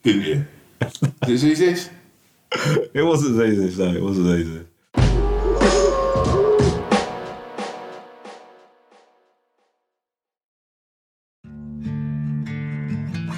C: didn't you? Is it Zizzi's?
B: It wasn't easy, no, it wasn't easy.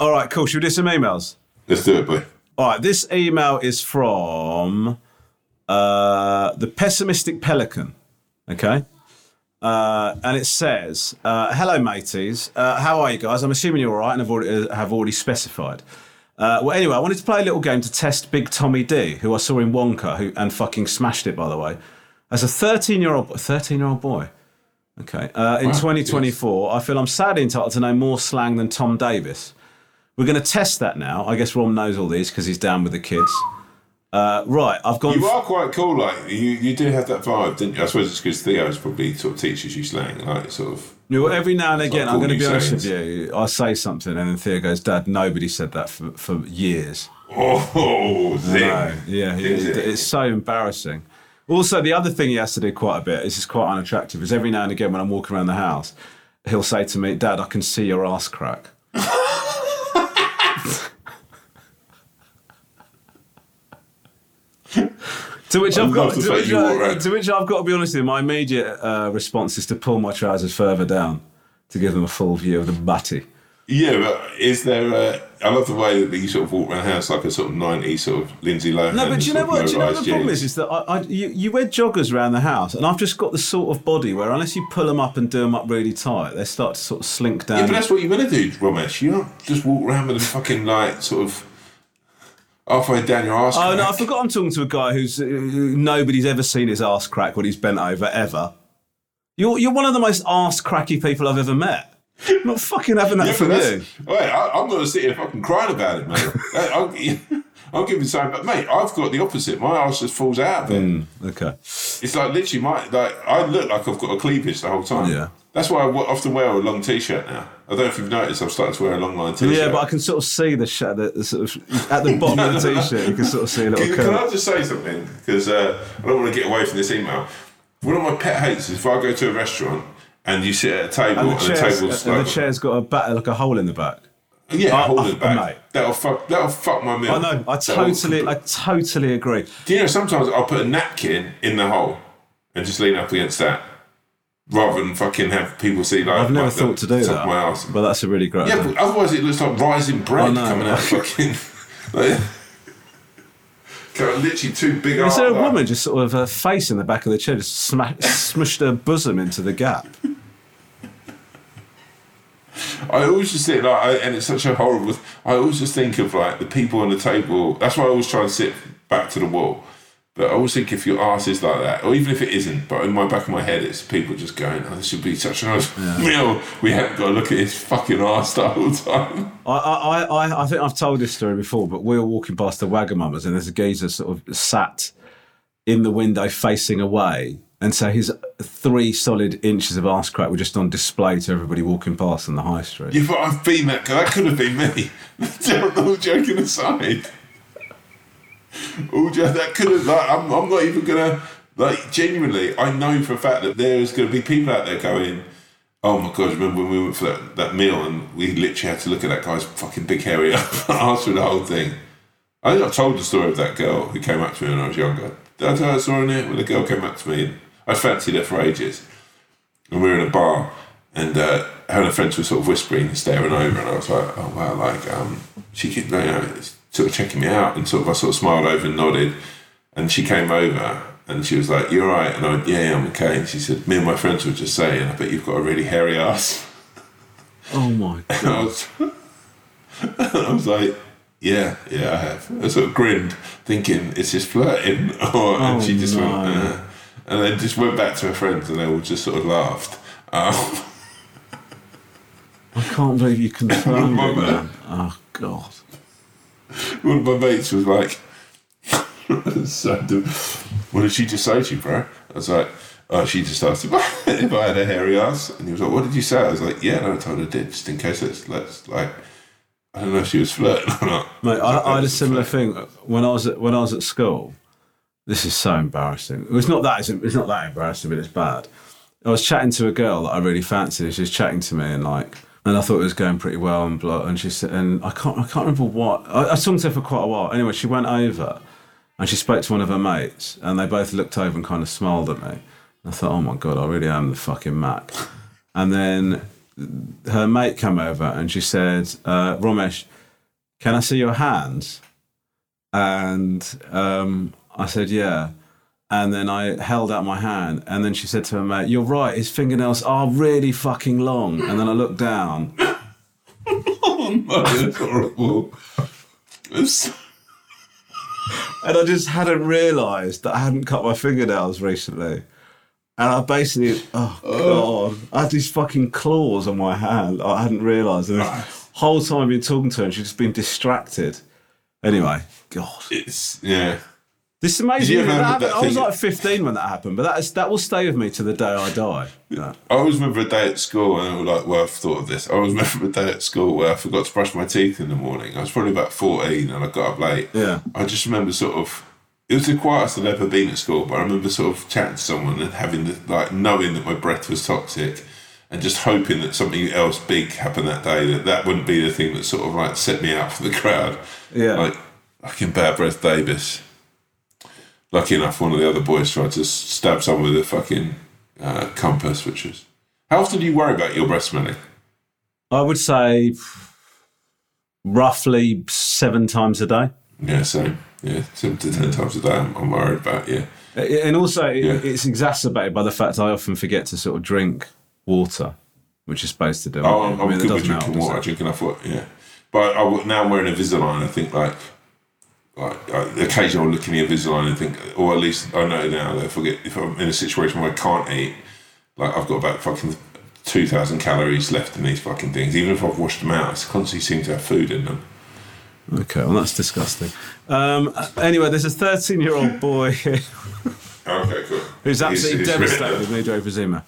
B: All right, cool. Should we do some emails?
C: Let's do it, boy.
B: All right, this email is from uh, the pessimistic pelican. Okay. Uh, and it says, uh, "Hello, mateys. Uh, how are you guys? I'm assuming you're all right, and have already, have already specified." Uh, well, anyway, I wanted to play a little game to test Big Tommy D, who I saw in Wonka, who and fucking smashed it, by the way, as a 13 year old 13 year old boy. Okay, uh, in
C: Wow,
B: 2024, I feel I'm sadly entitled to know more slang than Tom Davis. We're going to test that now. I guess Rom knows all these because he's down with the kids. Uh, right, I've gone.
C: You are quite cool, like you, you do have that vibe, didn't you? I suppose it's because Theo's probably sort of teaches you slang, like sort of.
B: You know, every now and again,
C: like
B: I'm going to be honest
C: say
B: with you. I say something, and then Theo goes, "Dad, nobody said that for, for years."
C: Oh, zing.
B: Yeah,
C: Is it?
B: it's so embarrassing. Also, the other thing he has to do quite a bit, this is quite unattractive, is every now and again when I'm walking around the house, he'll say to me, Dad, I can see your ass crack. To which I've got
C: the
B: to which, I, to, which I've got to be honest with you, my immediate uh, response is to pull my trousers further down to give them a full view of the butty.
C: Yeah, but is there? A, I love the way that you sort of walk around the house like a sort of '90s sort of Lindsay Lohan.
B: No, but do you know what? Do you know what the problem is? Is that I, I, you, you wear joggers around the house, and I've just got the sort of body where unless you pull them up and do them up really tight, they start to sort of slink down.
C: Yeah, but that's what you're gonna do, Romesh. You don't just walk around with them fucking like sort of halfway down your arse.
B: oh no, I forgot I'm talking to a guy who's uh, who nobody's ever seen his ass crack when he's bent over ever. You're you're one of the most ass cracky people I've ever met. I'm not fucking having that
C: Yeah,
B: from you.
C: wait, I, I'm going to sit here fucking crying about it, mate. I- I'll, I'll give you something, but mate, I've got the opposite. My ass just falls out. of it.
B: Mm, okay.
C: It's like literally my like I look like I've got a cleavage the whole time.
B: Yeah.
C: That's why I often wear a long t-shirt now. I don't know if you've noticed. I've started to wear a long line t-shirt.
B: Yeah, but I can sort of see the, sh- the, the sort of at the bottom of the t-shirt. You can sort of see a little
C: Can, can I just say something? Because uh, I don't want to get away from this email. One of my pet hates is if I go to a restaurant and you sit at a table
B: And
C: and,
B: the,
C: the table's
B: and
C: like,
B: the chair's got a bat, like a hole in the back.
C: Yeah,
B: I-
C: hold
B: I-
C: it back.
B: mate.
C: That'll fuck. That'll fuck my meal.
B: I know. I totally, I totally agree.
C: Do you know sometimes I'll put a napkin in the hole and just lean up against that, rather than fucking have people see like.
B: I've never
C: like the
B: thought to do that,
C: My arse.
B: but that's a really great.
C: Yeah,
B: idea.
C: but otherwise it looks like rising bread coming out. Fucking. Like, literally two big.
B: Is there a
C: like-
B: woman just sort of her face in the back of the chair, just sma- smushed her bosom into the gap?
C: I always just think like, I, and it's such a horrible. I always just think of like the people on the table. That's why I always try and sit back to the wall. But I always think if your ass is like that, or even if it isn't, but in my back of my head, it's people just going, "Oh, this should be such a nice meal." We haven't got to look at his fucking ass the whole time.
B: I, I, I, I think I've told this story before, but we were walking past the Wagamamas and there's a geezer sort of sat in the window facing away. And so his three solid inches of ass crack were just on display to everybody walking past on the high street.
C: Yeah, but I've been that. guy. That could have been me. All joking aside, all jo- that could have. Like, I'm, I'm not even gonna. Like, genuinely, I know for a fact that there's going to be people out there going, "Oh my god!" Remember when we went for that, that meal and we literally had to look at that guy's fucking big hairy ass through the whole thing. I think I told the story of that girl who came up to me when I was younger. Did I tell that story in it? When the girl came up to me and I fancied her for ages and we were in a bar, and uh, her and her friends were sort of whispering, and staring over, and I was like, "Oh wow!" Like um, she kept, you know, sort of checking me out, and sort of I sort of smiled over and nodded, and she came over and she was like, "You're right," and I went, "Yeah, yeah, I'm okay." And she said, "Me and my friends were just saying, I bet you've got a really hairy ass."
B: Oh my
C: And I was, I was like, "Yeah, yeah, I have." I sort of grinned, thinking it's just flirting, or, and
B: Oh,
C: she just went, uh, and then just went back to her friends, and they all just sort of laughed. Um,
B: I can't believe you confirmed it,
C: man.
B: man. Oh, God.
C: one of my mates was like, so, what did she just say to you, bro? I was like, uh, she just asked if I, if I had a hairy ass, and he was like, "What did you say?" I was like, "Yeah, no, I told her I did, just in case let's let's like." I don't know if she was flirting or not.
B: Mate, I, I had a similar thing when I was at when I was at school. This is so embarrassing. It's not that it's not that embarrassing, but it's bad. I was chatting to a girl that I really fancied. She was chatting to me and like, and I thought it was going pretty well and blah. And she said, and I can't I can't remember what I, I talking to her for quite a while. Anyway, she went over and she spoke to one of her mates, and they both looked over and kind of smiled at me. I thought, oh my god, I really am the fucking Mac. And then her mate came over and she said, uh, Romesh, can I see your hands? And um, I said, yeah. And then I held out my hand, and then she said to her mate, "You're right. His fingernails are really fucking long." And then I looked down.
C: oh no, that's horrible. It's-
B: and I just hadn't realised that I hadn't cut my fingernails recently. And I basically, oh god, I had these fucking claws on my hand. I hadn't realised. And the whole time I've been talking to her, and she's just been distracted. Anyway, God,
C: it's yeah.
B: This amazing.
C: you
B: That
C: that
B: I was like 15 when that happened, but that is that will stay with me to the day I die. Yeah.
C: I always remember a day at school, and like, well, I've thought of this. I always remember a day at school where I forgot to brush my teeth in the morning. I was probably about 14 and I got up late.
B: Yeah.
C: I just remember sort of, it was the quietest I'd ever been at school, but I remember sort of chatting to someone and having the, like, knowing that my breath was toxic and just hoping that something else big happened that day, that that wouldn't be the thing that sort of like set me out for the crowd.
B: Yeah.
C: Like, fucking Bad Breath Davis. Lucky enough, one of the other boys tried to stab someone with a fucking uh, compass, which is. How often do you worry about your breast smelling?
B: I would say roughly seven times a day.
C: Yeah, same. Yeah, seven to ten times a day. I'm, I'm worried about. Yeah,
B: And also,
C: Yeah.
B: it's exacerbated by the fact I often forget to sort of drink water, which is supposed to do.
C: oh. I'm,
B: I
C: I'm
B: mean, it
C: good with
B: doesn't help,
C: drinking water. I drink enough water. Yeah, but I, I, now I'm wearing a Invisalign. I think like, like uh, occasionally I'll look in the Invisalign and think, or at least I know now that if I get if I'm in a situation where I can't eat, like I've got about fucking two thousand calories left in these fucking things. Even if I've washed them out, I constantly seem to have food in them.
B: Okay, well, that's disgusting. Um, anyway, there's a 13 year old boy here
C: Okay, cool.
B: who's absolutely
C: He's- he's
B: devastated with mudophysema.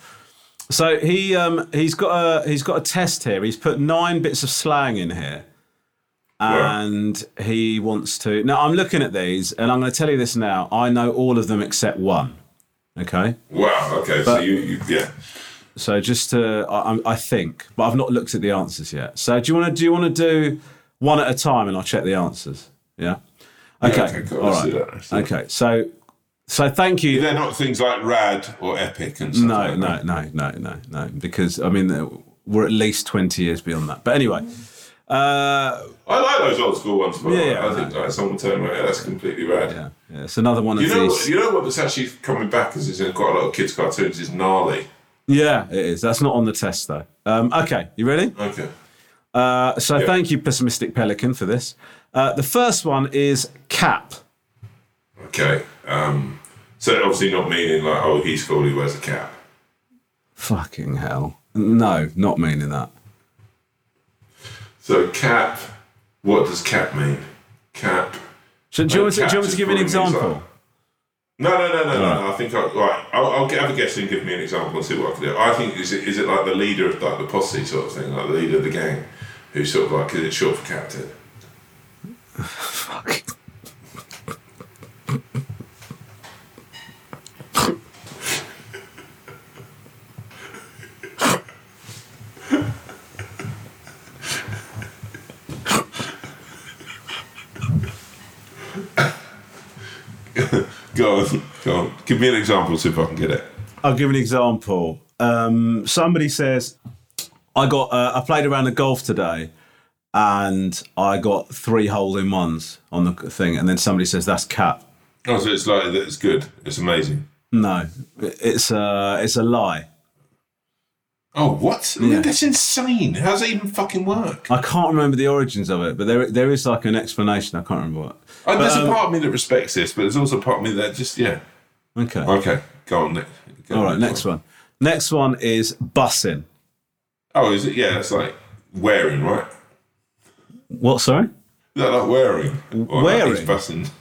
B: So he um, he's got a he's got a test here. He's put nine bits of slang in here, and he wants to. Now I'm looking at these, and I'm going to tell you this now. I know all of them except one. Okay.
C: Wow. Okay. so you, you yeah.
B: So just to, I, I'm- think, but I've not looked at the answers yet. So do you want to do you want to do one at a time, and I'll check the answers? Yeah.
C: Yeah,
B: Okay.
C: okay, cool.
B: All right.
C: do that. Let's do that.
B: Okay. So, so thank you.
C: They're not things like rad or epic and stuff.
B: No,
C: like
B: no,
C: that.
B: no, no, no, no. Because I mean, we're at least twenty years beyond that. But anyway, uh,
C: I like those old school ones. But
B: Yeah,
C: yeah, I think like, someone turned around, yeah, that's completely rad.
B: yeah, yeah, it's another one of
C: You know,
B: these.
C: what, you know what that's actually coming back because in quite a lot of kids' cartoons is gnarly.
B: yeah, it is. That's not on the test though. Um, okay, you ready?
C: Okay.
B: Uh, so
C: Yeah.
B: thank you, pessimistic pelican, for this. Uh, the first one is cap.
C: Okay. Um, so obviously not meaning like, oh, he's cool, he wears a cap.
B: Fucking hell. No, not meaning that.
C: So cap, what does cap mean? Cap.
B: So, do, you want to, do you want me to give an example?
C: like- No, no, no, no, no. I think I, right. I'll, I'll get, have a guess and give me an example and see what I can do. I think is it is it like the leader of like the posse sort of thing, like the leader of the gang, who's sort of like is it short for captain?
B: Fuck.
C: Go on, go on. Give me an example, see if I can get it.
B: I'll give an example. Um, somebody says, "I got uh, I played around the golf today, and I got three hole in ones on the thing." And then somebody says, "That's cap."
C: Oh, so it's like it's good. It's amazing.
B: No, it's a it's a lie.
C: Oh, what?
B: Yeah.
C: that's insane. How does that even fucking work?
B: I can't remember the origins of it, but there there is like an explanation. I can't remember what.
C: Oh, there's
B: um,
C: a part of me that respects this, but there's also a part of me that just yeah.
B: Okay.
C: Okay, go on. Nick. Go
B: All
C: on,
B: right. Next one. Next one is bussing.
C: Oh, is it? Yeah, it's like wearing, right?
B: What? Sorry.
C: Is that like wearing? Or
B: Wearing?
C: Like he's bussing.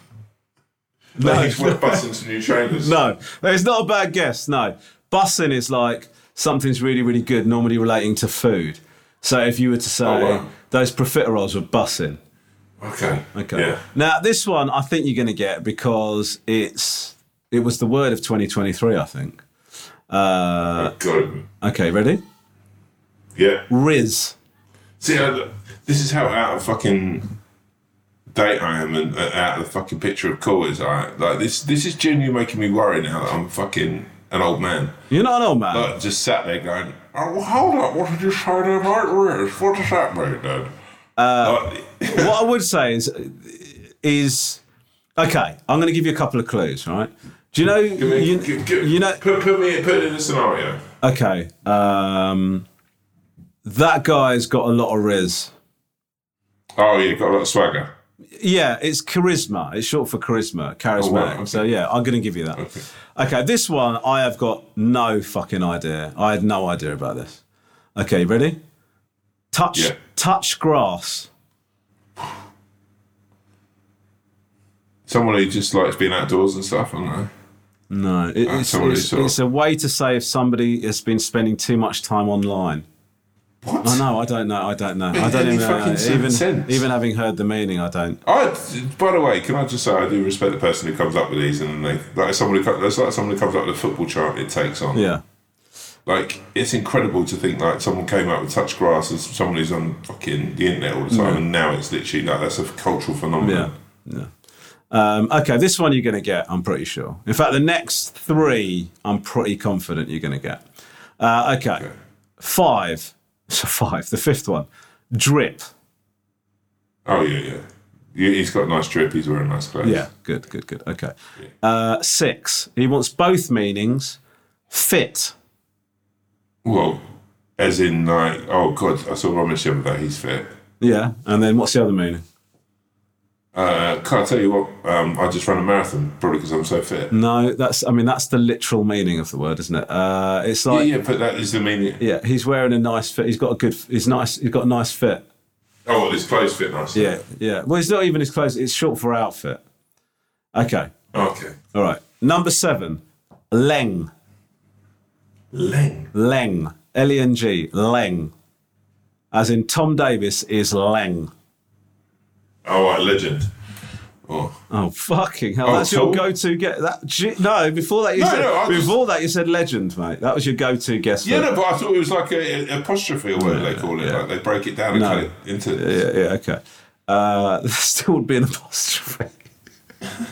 B: No.
C: Like he's busing some new trainers.
B: No, it's not a bad guess. No, bussing is like something's really, really good, normally relating to food. So if you were to say
C: Oh, wow.
B: those profiteroles were bussing.
C: Okay.
B: Okay.
C: Yeah.
B: Now this one I think you're going to get because it's it was the word of 2023. I think. Uh, okay, ready?
C: Yeah.
B: Riz.
C: See, I, this is how out of fucking date I am and uh, out of the fucking picture of cool is I like this. This is genuinely making me worry now that I'm fucking an old man.
B: You're not an old man.
C: Like, just sat there going, "Oh, well, hold up! What did you say there about Riz? What does that mean, Dad?"
B: Uh,
C: Like,
B: what I would say is, is okay. I'm going to give you a couple of clues, right? Do you know?
C: me-
B: you,
C: gi- gi-
B: you know?
C: put, put me put it in a scenario.
B: Okay. Um, that guy's got a lot of riz.
C: Oh yeah, got a lot of swagger.
B: Yeah, it's charisma. It's short for charisma, charismatic.
C: Oh, wow, okay.
B: So yeah, I'm going to give you that.
C: Okay.
B: Okay, this one I have got no fucking idea. I had no idea about this. Okay, ready? Touch,
C: Yeah.
B: touch grass.
C: Someone who just likes being outdoors and stuff. I don't know.
B: No, it, it's, it's, it's a way to say if somebody has been spending too much time online.
C: What?
B: I know. I don't know. I don't know. I don't even know. Even
C: sense.
B: even having heard the meaning, I don't.
C: I, by the way, can I just say I do respect the person who comes up with these, and they like somebody. That's like someone who comes up with a football chart. It takes on.
B: Yeah.
C: Like it's incredible to think like someone came up with touch grass as someone who's on fucking the internet all the time,
B: Yeah.
C: and now it's literally like that's a cultural phenomenon.
B: Yeah. Yeah. Um, okay, this one you're going to get. I'm pretty sure. In fact, the next three, I'm pretty confident you're going to get. Uh, okay. five. So five. The fifth one, drip.
C: Oh yeah, yeah. Yeah, He's got a nice drip. He's wearing nice clothes.
B: Yeah. Good. Good. Good. Okay. Uh, six. He wants both meanings. Fit.
C: Well, as in like, oh god, I saw Romesh the other day. He's fit.
B: Yeah. And then what's the other meaning?
C: Uh, can I tell you what? Um, I just ran a marathon probably because I'm so fit.
B: No, that's. I mean, that's the literal meaning of the word, isn't it? Uh, it's like.
C: yeah, but that is the meaning.
B: Yeah, he's wearing a nice fit. He's got a good. He's nice. He's got a nice fit.
C: Oh, well, his clothes fit nicely.
B: Yeah, yeah. Well, it's not even his clothes. It's short for outfit. Okay.
C: Okay.
B: All right. Number seven, Leng.
C: Leng.
B: Leng. L E N G. Leng. As in Tom Davis is Leng.
C: Oh, right, legend. Oh.
B: Oh fucking hell!
C: Oh,
B: That's your go-to get that. No, before that you
C: No,
B: said
C: no, I just-
B: before that you said legend, mate. That was your go-to guess.
C: Yeah, no, but I thought it was like a, a apostrophe or whatever they call it.
B: yeah.
C: Like they break it down and
B: No.
C: cut it into.
B: Yeah, yeah, okay. Uh, there still would be an apostrophe.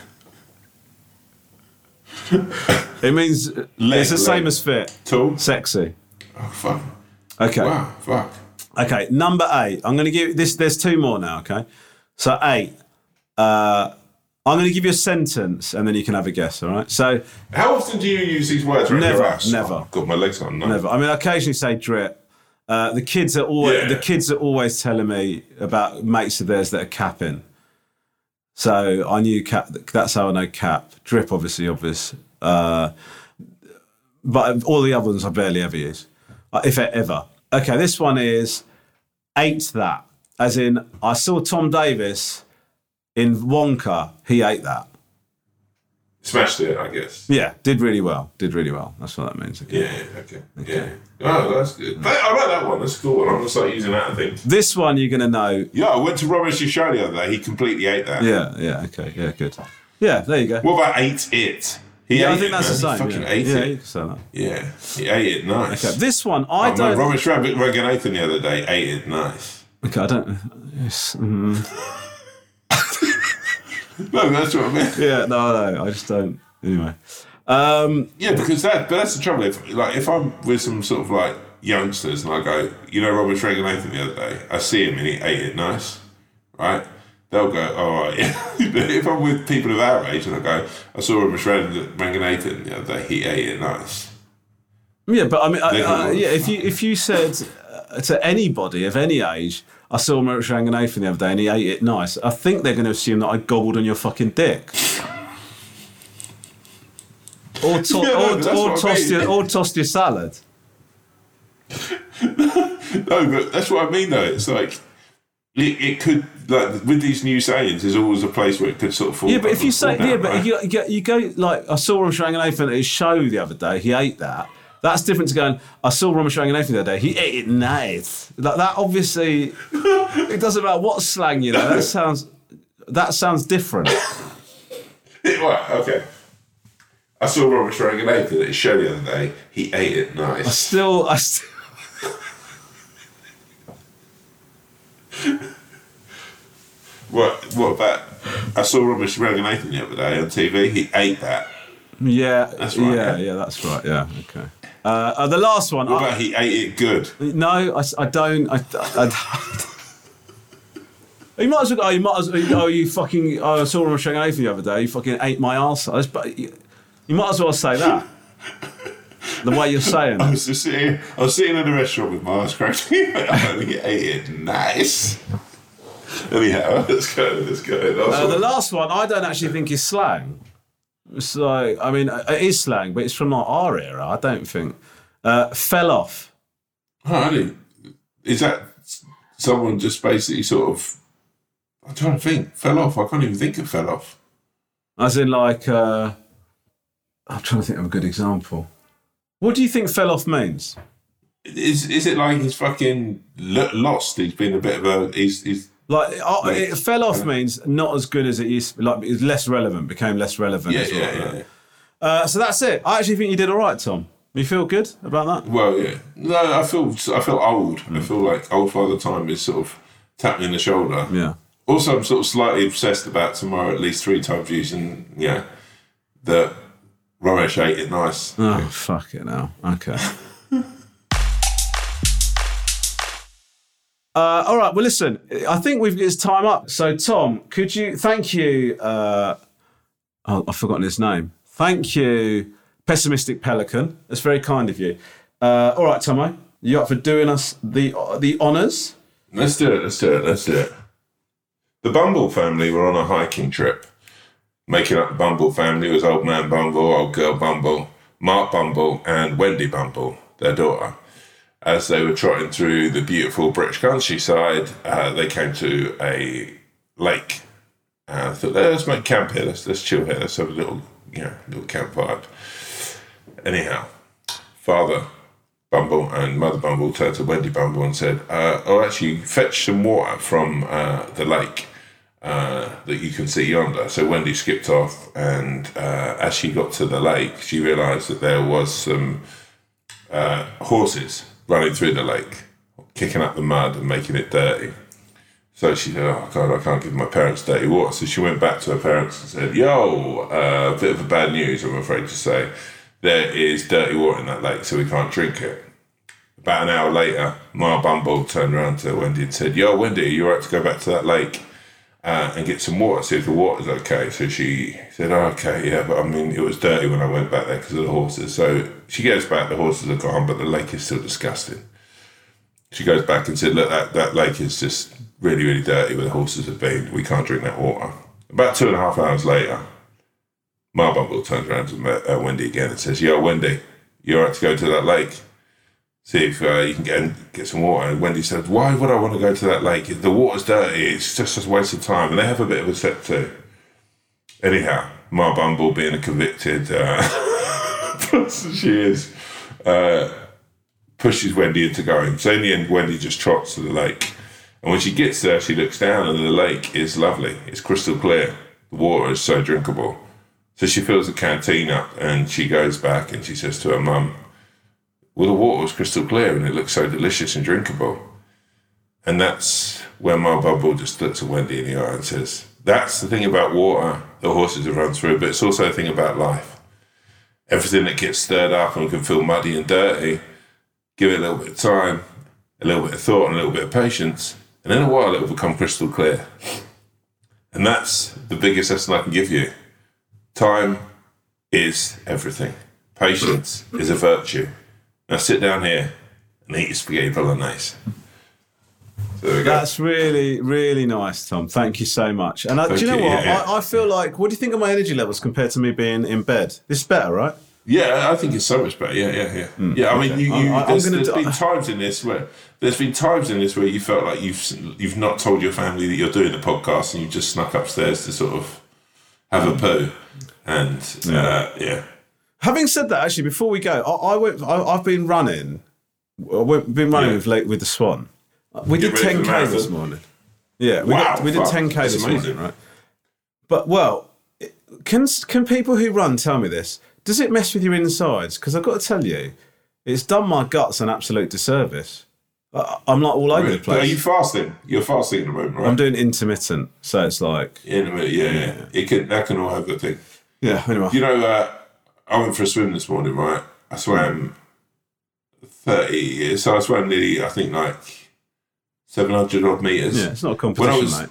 B: it means
C: Leg,
B: it's the same as fit.
C: Tool.
B: Sexy.
C: Oh fuck.
B: Okay.
C: Wow. Fuck.
B: Okay. Number eight. I'm going to give this. There's two more now. Okay. So eight. Uh, I'm going to give you a sentence, and then you can have a guess. All right. So
C: How often do you use these words?
B: Never, never.
C: Oh, God, my legs on. No.
B: never. I mean, I occasionally say drip. Uh, the kids are always
C: Yeah.
B: the kids are always telling me about mates of theirs that are capping. So I knew cap. That's how I know cap. Drip, obviously, obvious. Uh, but all the other ones I barely ever use, uh, if ever. Okay, this one is ate that, as in I saw Tom Davis in Wonka. He ate that.
C: Smashed it, I guess.
B: Yeah, did really well. Did really well. That's what that means. Okay.
C: Yeah. Okay. Yeah. Oh, that's good. That- I like that one. That's a cool one. I'm gonna start using that. I think.
B: This one you're gonna know.
C: Yeah, I went to Romesh's show the other day. He completely ate that.
B: Yeah, yeah, okay, yeah, good. Yeah, there you go.
C: What about ate it? He
B: yeah, I think
C: it,
B: that's the
C: man.
B: same.
C: He fucking
B: yeah.
C: ate
B: yeah,
C: it. Yeah, he ate it nice.
B: Okay, this one I
C: oh,
B: don't.
C: Man, Romish Rabbit Reganathan the other day ate it nice.
B: Okay, I don't. Yes, mm,
C: No, that's what I mean.
B: yeah, no, no, I just don't. Anyway, um,
C: Yeah, because that, but that's the trouble. If like if I'm with some sort of like youngsters and I go, you know, Robert Reganathan the other day, I see him and he ate it nice, right? They'll go, all right. Yeah. but if I'm with people of our age and I go, I saw Robert Reganathan the other day, he ate it nice.
B: yeah, but I mean, I, I, yeah, if you if you said to anybody of any age, I saw Merrick Ranganathan the other day and he ate it nice, I think they're going to assume that I gobbled on your fucking dick. Or, to-
C: Yeah, no,
B: or,
C: what I
B: tossed
C: mean.
B: your, or tossed your salad.
C: No, but that's what I mean though. It's like, it, it could like with these new sayings. There's always a place where it could sort of fall.
B: Yeah, but if you say
C: down,
B: yeah, but
C: right?
B: if you, you, go, like I saw Ramaswamy at his show the other day. He ate that. That's different to going. I saw Ramaswamy the other day. He ate it nice. Like that. Obviously, it doesn't matter what slang you know. That sounds that sounds different.
C: right, okay. I saw Robert Schwarzenegger at his show the other day. He ate it nice.
B: I still, I still.
C: What? What about? I saw Robert Schwarzenegger the other day on TV. He ate that.
B: Yeah,
C: That's right,
B: Yeah,
C: yeah.
B: yeah, that's right. Yeah, okay. Uh, uh, the last one.
C: What
B: I-
C: about he ate it good?
B: No, I, I don't. I, I, you might as well. Oh, you might as well. Oh, you fucking. Oh, I saw Roman Nathan the other day. You fucking ate my arsehole. But you, you might as well say that. the way you're saying.
C: I
B: it.
C: was just sitting. I was sitting in a restaurant with my eyes cracked. I think he ate it nice. Anyhow, let's go. Let's go.
B: Uh, the last one, I don't actually think is slang. It's like, I mean, it is slang, but it's from like our era. I don't think. Uh, fell off.
C: Oh, really? Is that someone just basically sort of? I'm trying to think. Fell off. I can't even think of fell off.
B: As in, like, uh, I'm trying to think of a good example. What do you think fell off means?
C: Is is it like he's fucking lost? He's been a bit of a. He's he's
B: Like,
C: Like,
B: it fell off means not as good as it used. to be. Like, it's less relevant. Became less relevant.
C: yeah
B: as well,
C: yeah
B: right?
C: yeah.
B: Uh, so that's it. I actually think you did all right, Tom. You feel good about that?
C: Well, yeah. No, I feel I feel old. I feel like old father time is sort of tapping in the shoulder.
B: Yeah.
C: Also, I'm sort of slightly obsessed about tomorrow at least three times using yeah the Romesh ate it nice.
B: Oh, fuck it now. Okay. Uh, all right. Well, listen. I think we've it's time up. So, Tom, could you? Thank you. Uh, oh, I've forgotten his name. Thank you, pessimistic pelican. That's very kind of you. Uh, all right, Tomo, you up for doing us the the honors?
C: Let's do it. Let's do it. Let's do it. The Bumble family were on a hiking trip. Making up the Bumble family was old man Bumble, old girl Bumble, Mark Bumble, and Wendy Bumble, their daughter. As they were trotting through the beautiful British countryside, uh, they came to a lake. And I thought, let's make camp here. Let's, let's chill here. Let's have a little, you know, little camp vibe. Anyhow, father Bumble and Mother Bumble turned to Wendy Bumble and said, uh, "Oh, actually, fetch some water from uh, the lake uh, that you can see yonder." So Wendy skipped off, and uh, as she got to the lake, she realised that there was some uh, horses running through the lake, kicking up the mud and making it dirty. So she said, "Oh God, I can't give my parents dirty water." So she went back to her parents and said, "Yo, a uh, bit of a bad news, I'm afraid to say. There is dirty water in that lake, so we can't drink it." About an hour later, Ma Bumble turned around to Wendy and said, "Yo, Wendy, are you all right to go back to that lake uh, and get some water? See if the water's okay." So she said, oh, "Okay, yeah, but I mean, it was dirty when I went back there because of the horses." So she goes back. The horses are gone, but the lake is still disgusting she goes back and said, "Look, that, that lake is just really, really dirty where the horses have been. We can't drink that water." About two and a half hours later, Bumble turns around to uh, Wendy again and says, "Yo, Wendy, you all right to go to that lake? See if uh, you can get get some water." And Wendy said, "Why would I want to go to that lake? The water's dirty. It's just a waste of time." And they have a bit of a set too. Anyhow, Ma Bumble, being a convicted uh, person she is, uh, pushes Wendy into going. So in the end, Wendy just trots to the lake. And when she gets there, she looks down, and the lake is lovely. It's crystal clear. The water is so drinkable. So she fills the canteen up, and she goes back and she says to her mum, "Well, the water was crystal clear, and it looks so delicious and drinkable." And that's where my bubble just looks at Wendy in the eye and says, "That's the thing about water. The horses have run through, but it's also a thing about life. Everything that gets stirred up and can feel muddy and dirty." give it a little bit of time, a little bit of thought, and a little bit of patience, and in a while it will become crystal clear. And that's the biggest lesson I can give you. Time is everything. Patience is a virtue. Now sit down here and eat your spaghetti bolognese. So there we go.
B: That's really, really nice, Tom. Thank you so much. And uh, do you know
C: you,
B: what?
C: yeah.
B: I, I feel like, what do you think of my energy levels compared to me being in bed? This is better, right?
C: Yeah, I think it's so much better. Yeah, yeah, yeah. yeah, I mean,
B: okay.
C: you,
B: I-
C: you,
B: I-
C: there's, there's
B: do-
C: been times in this where there's been times in this where you felt like you've you've not told your family that you're doing the podcast and you just snuck upstairs to sort of have a poo, and uh, yeah,
B: Having said that, actually, before we go, I, I went. I, I've been running. I've been running
C: Yeah.
B: with late with the Swan. We
C: Get
B: did
C: the
B: 10k this morning. Yeah, we,
C: Wow,
B: did, we did 10k this
C: amazing.
B: morning, right? But well, can can people who run tell me this? Does it mess with your insides? Because I've got to tell you, it's done my guts an absolute disservice. I'm like all over the
C: But Are you fasting? You're fasting at the moment, right?
B: I'm doing intermittent, so it's like
C: in a minute. Yeah, yeah. It can that can all have the thing.
B: yeah. Anyway,
C: You know, uh, I went for a swim this morning, right? I swam 30 years. So I swam nearly, I think, like 700 odd metres.
B: yeah, it's not a
C: When I
B: competition,
C: was,
B: mate.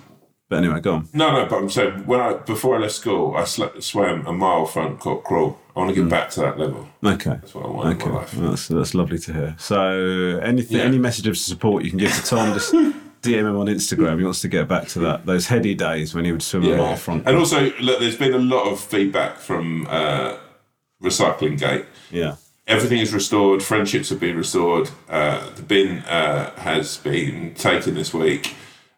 B: But anyway, go on.
C: No, no, but I'm saying, when I before I left school, I sl- swam a mile front crawl. I want to get back to that level.
B: Okay.
C: That's what I want
B: Okay,
C: in my life.
B: Well, that's, that's lovely to hear. So, anything,
C: Yeah.
B: any message of support you can give to Tom, just DM him on Instagram. He wants to get back to that those heady days when he would swim a mile front.
C: And also, look, there's been a lot of feedback from uh, Recycling Gate.
B: yeah,
C: Everything is restored. Friendships have been restored. Uh, the bin uh, has been taken this week.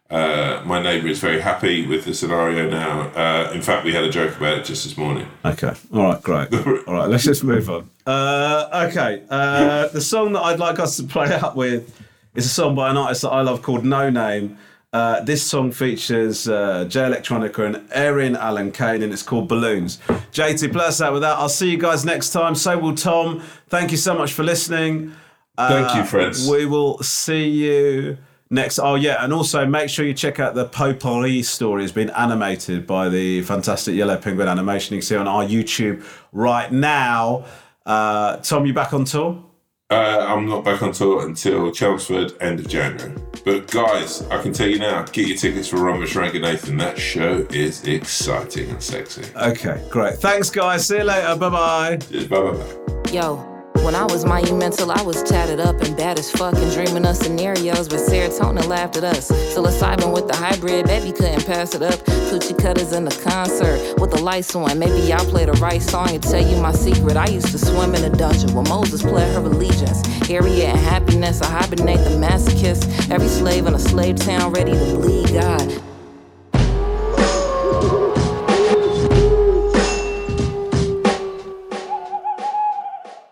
C: Uh, my neighbour is very happy with the scenario now. Uh, in fact, we had a joke about it just this morning.
B: Okay. All right. Great. All right. Let's just move on. Uh, okay. Uh, the song that I'd like us to play out with is a song by an artist that I love called Noname. Uh, this song features uh, Jay Electronica and Eryn Allen Kane, and it's called Balloons. JT, us out with that. I'll see you guys next time. So will Tom. Thank you so much for listening.
C: Thank you,
B: Uh,
C: friends.
B: We will see you next. Oh, yeah. And also make sure you check out the Potpourri story. It's been animated by the fantastic Yellow Penguin animation. You can see on our YouTube right now. Uh, Tom, you back on tour?
C: Uh, I'm not back on tour until Chelmsford, end of January. But guys, I can tell you now, get your tickets for Romesh Nathan. That show is exciting and sexy.
B: Okay, great. Thanks, guys. See you later. Bye bye.
C: Bye bye bye.
E: Yo, when I was monumental, I was tatted up and bad as fuck and dreaming of scenarios, but serotonin laughed at us. Psilocybin with the hybrid, baby couldn't pass it up. Coochie cutters in the concert with the lights on. Maybe I'll play the right song and tell you my secret. I used to swim in a dungeon where Moses pled her allegiance. Harriet and happiness, I hibernate the masochist. Every slave in a slave town ready to bleed God.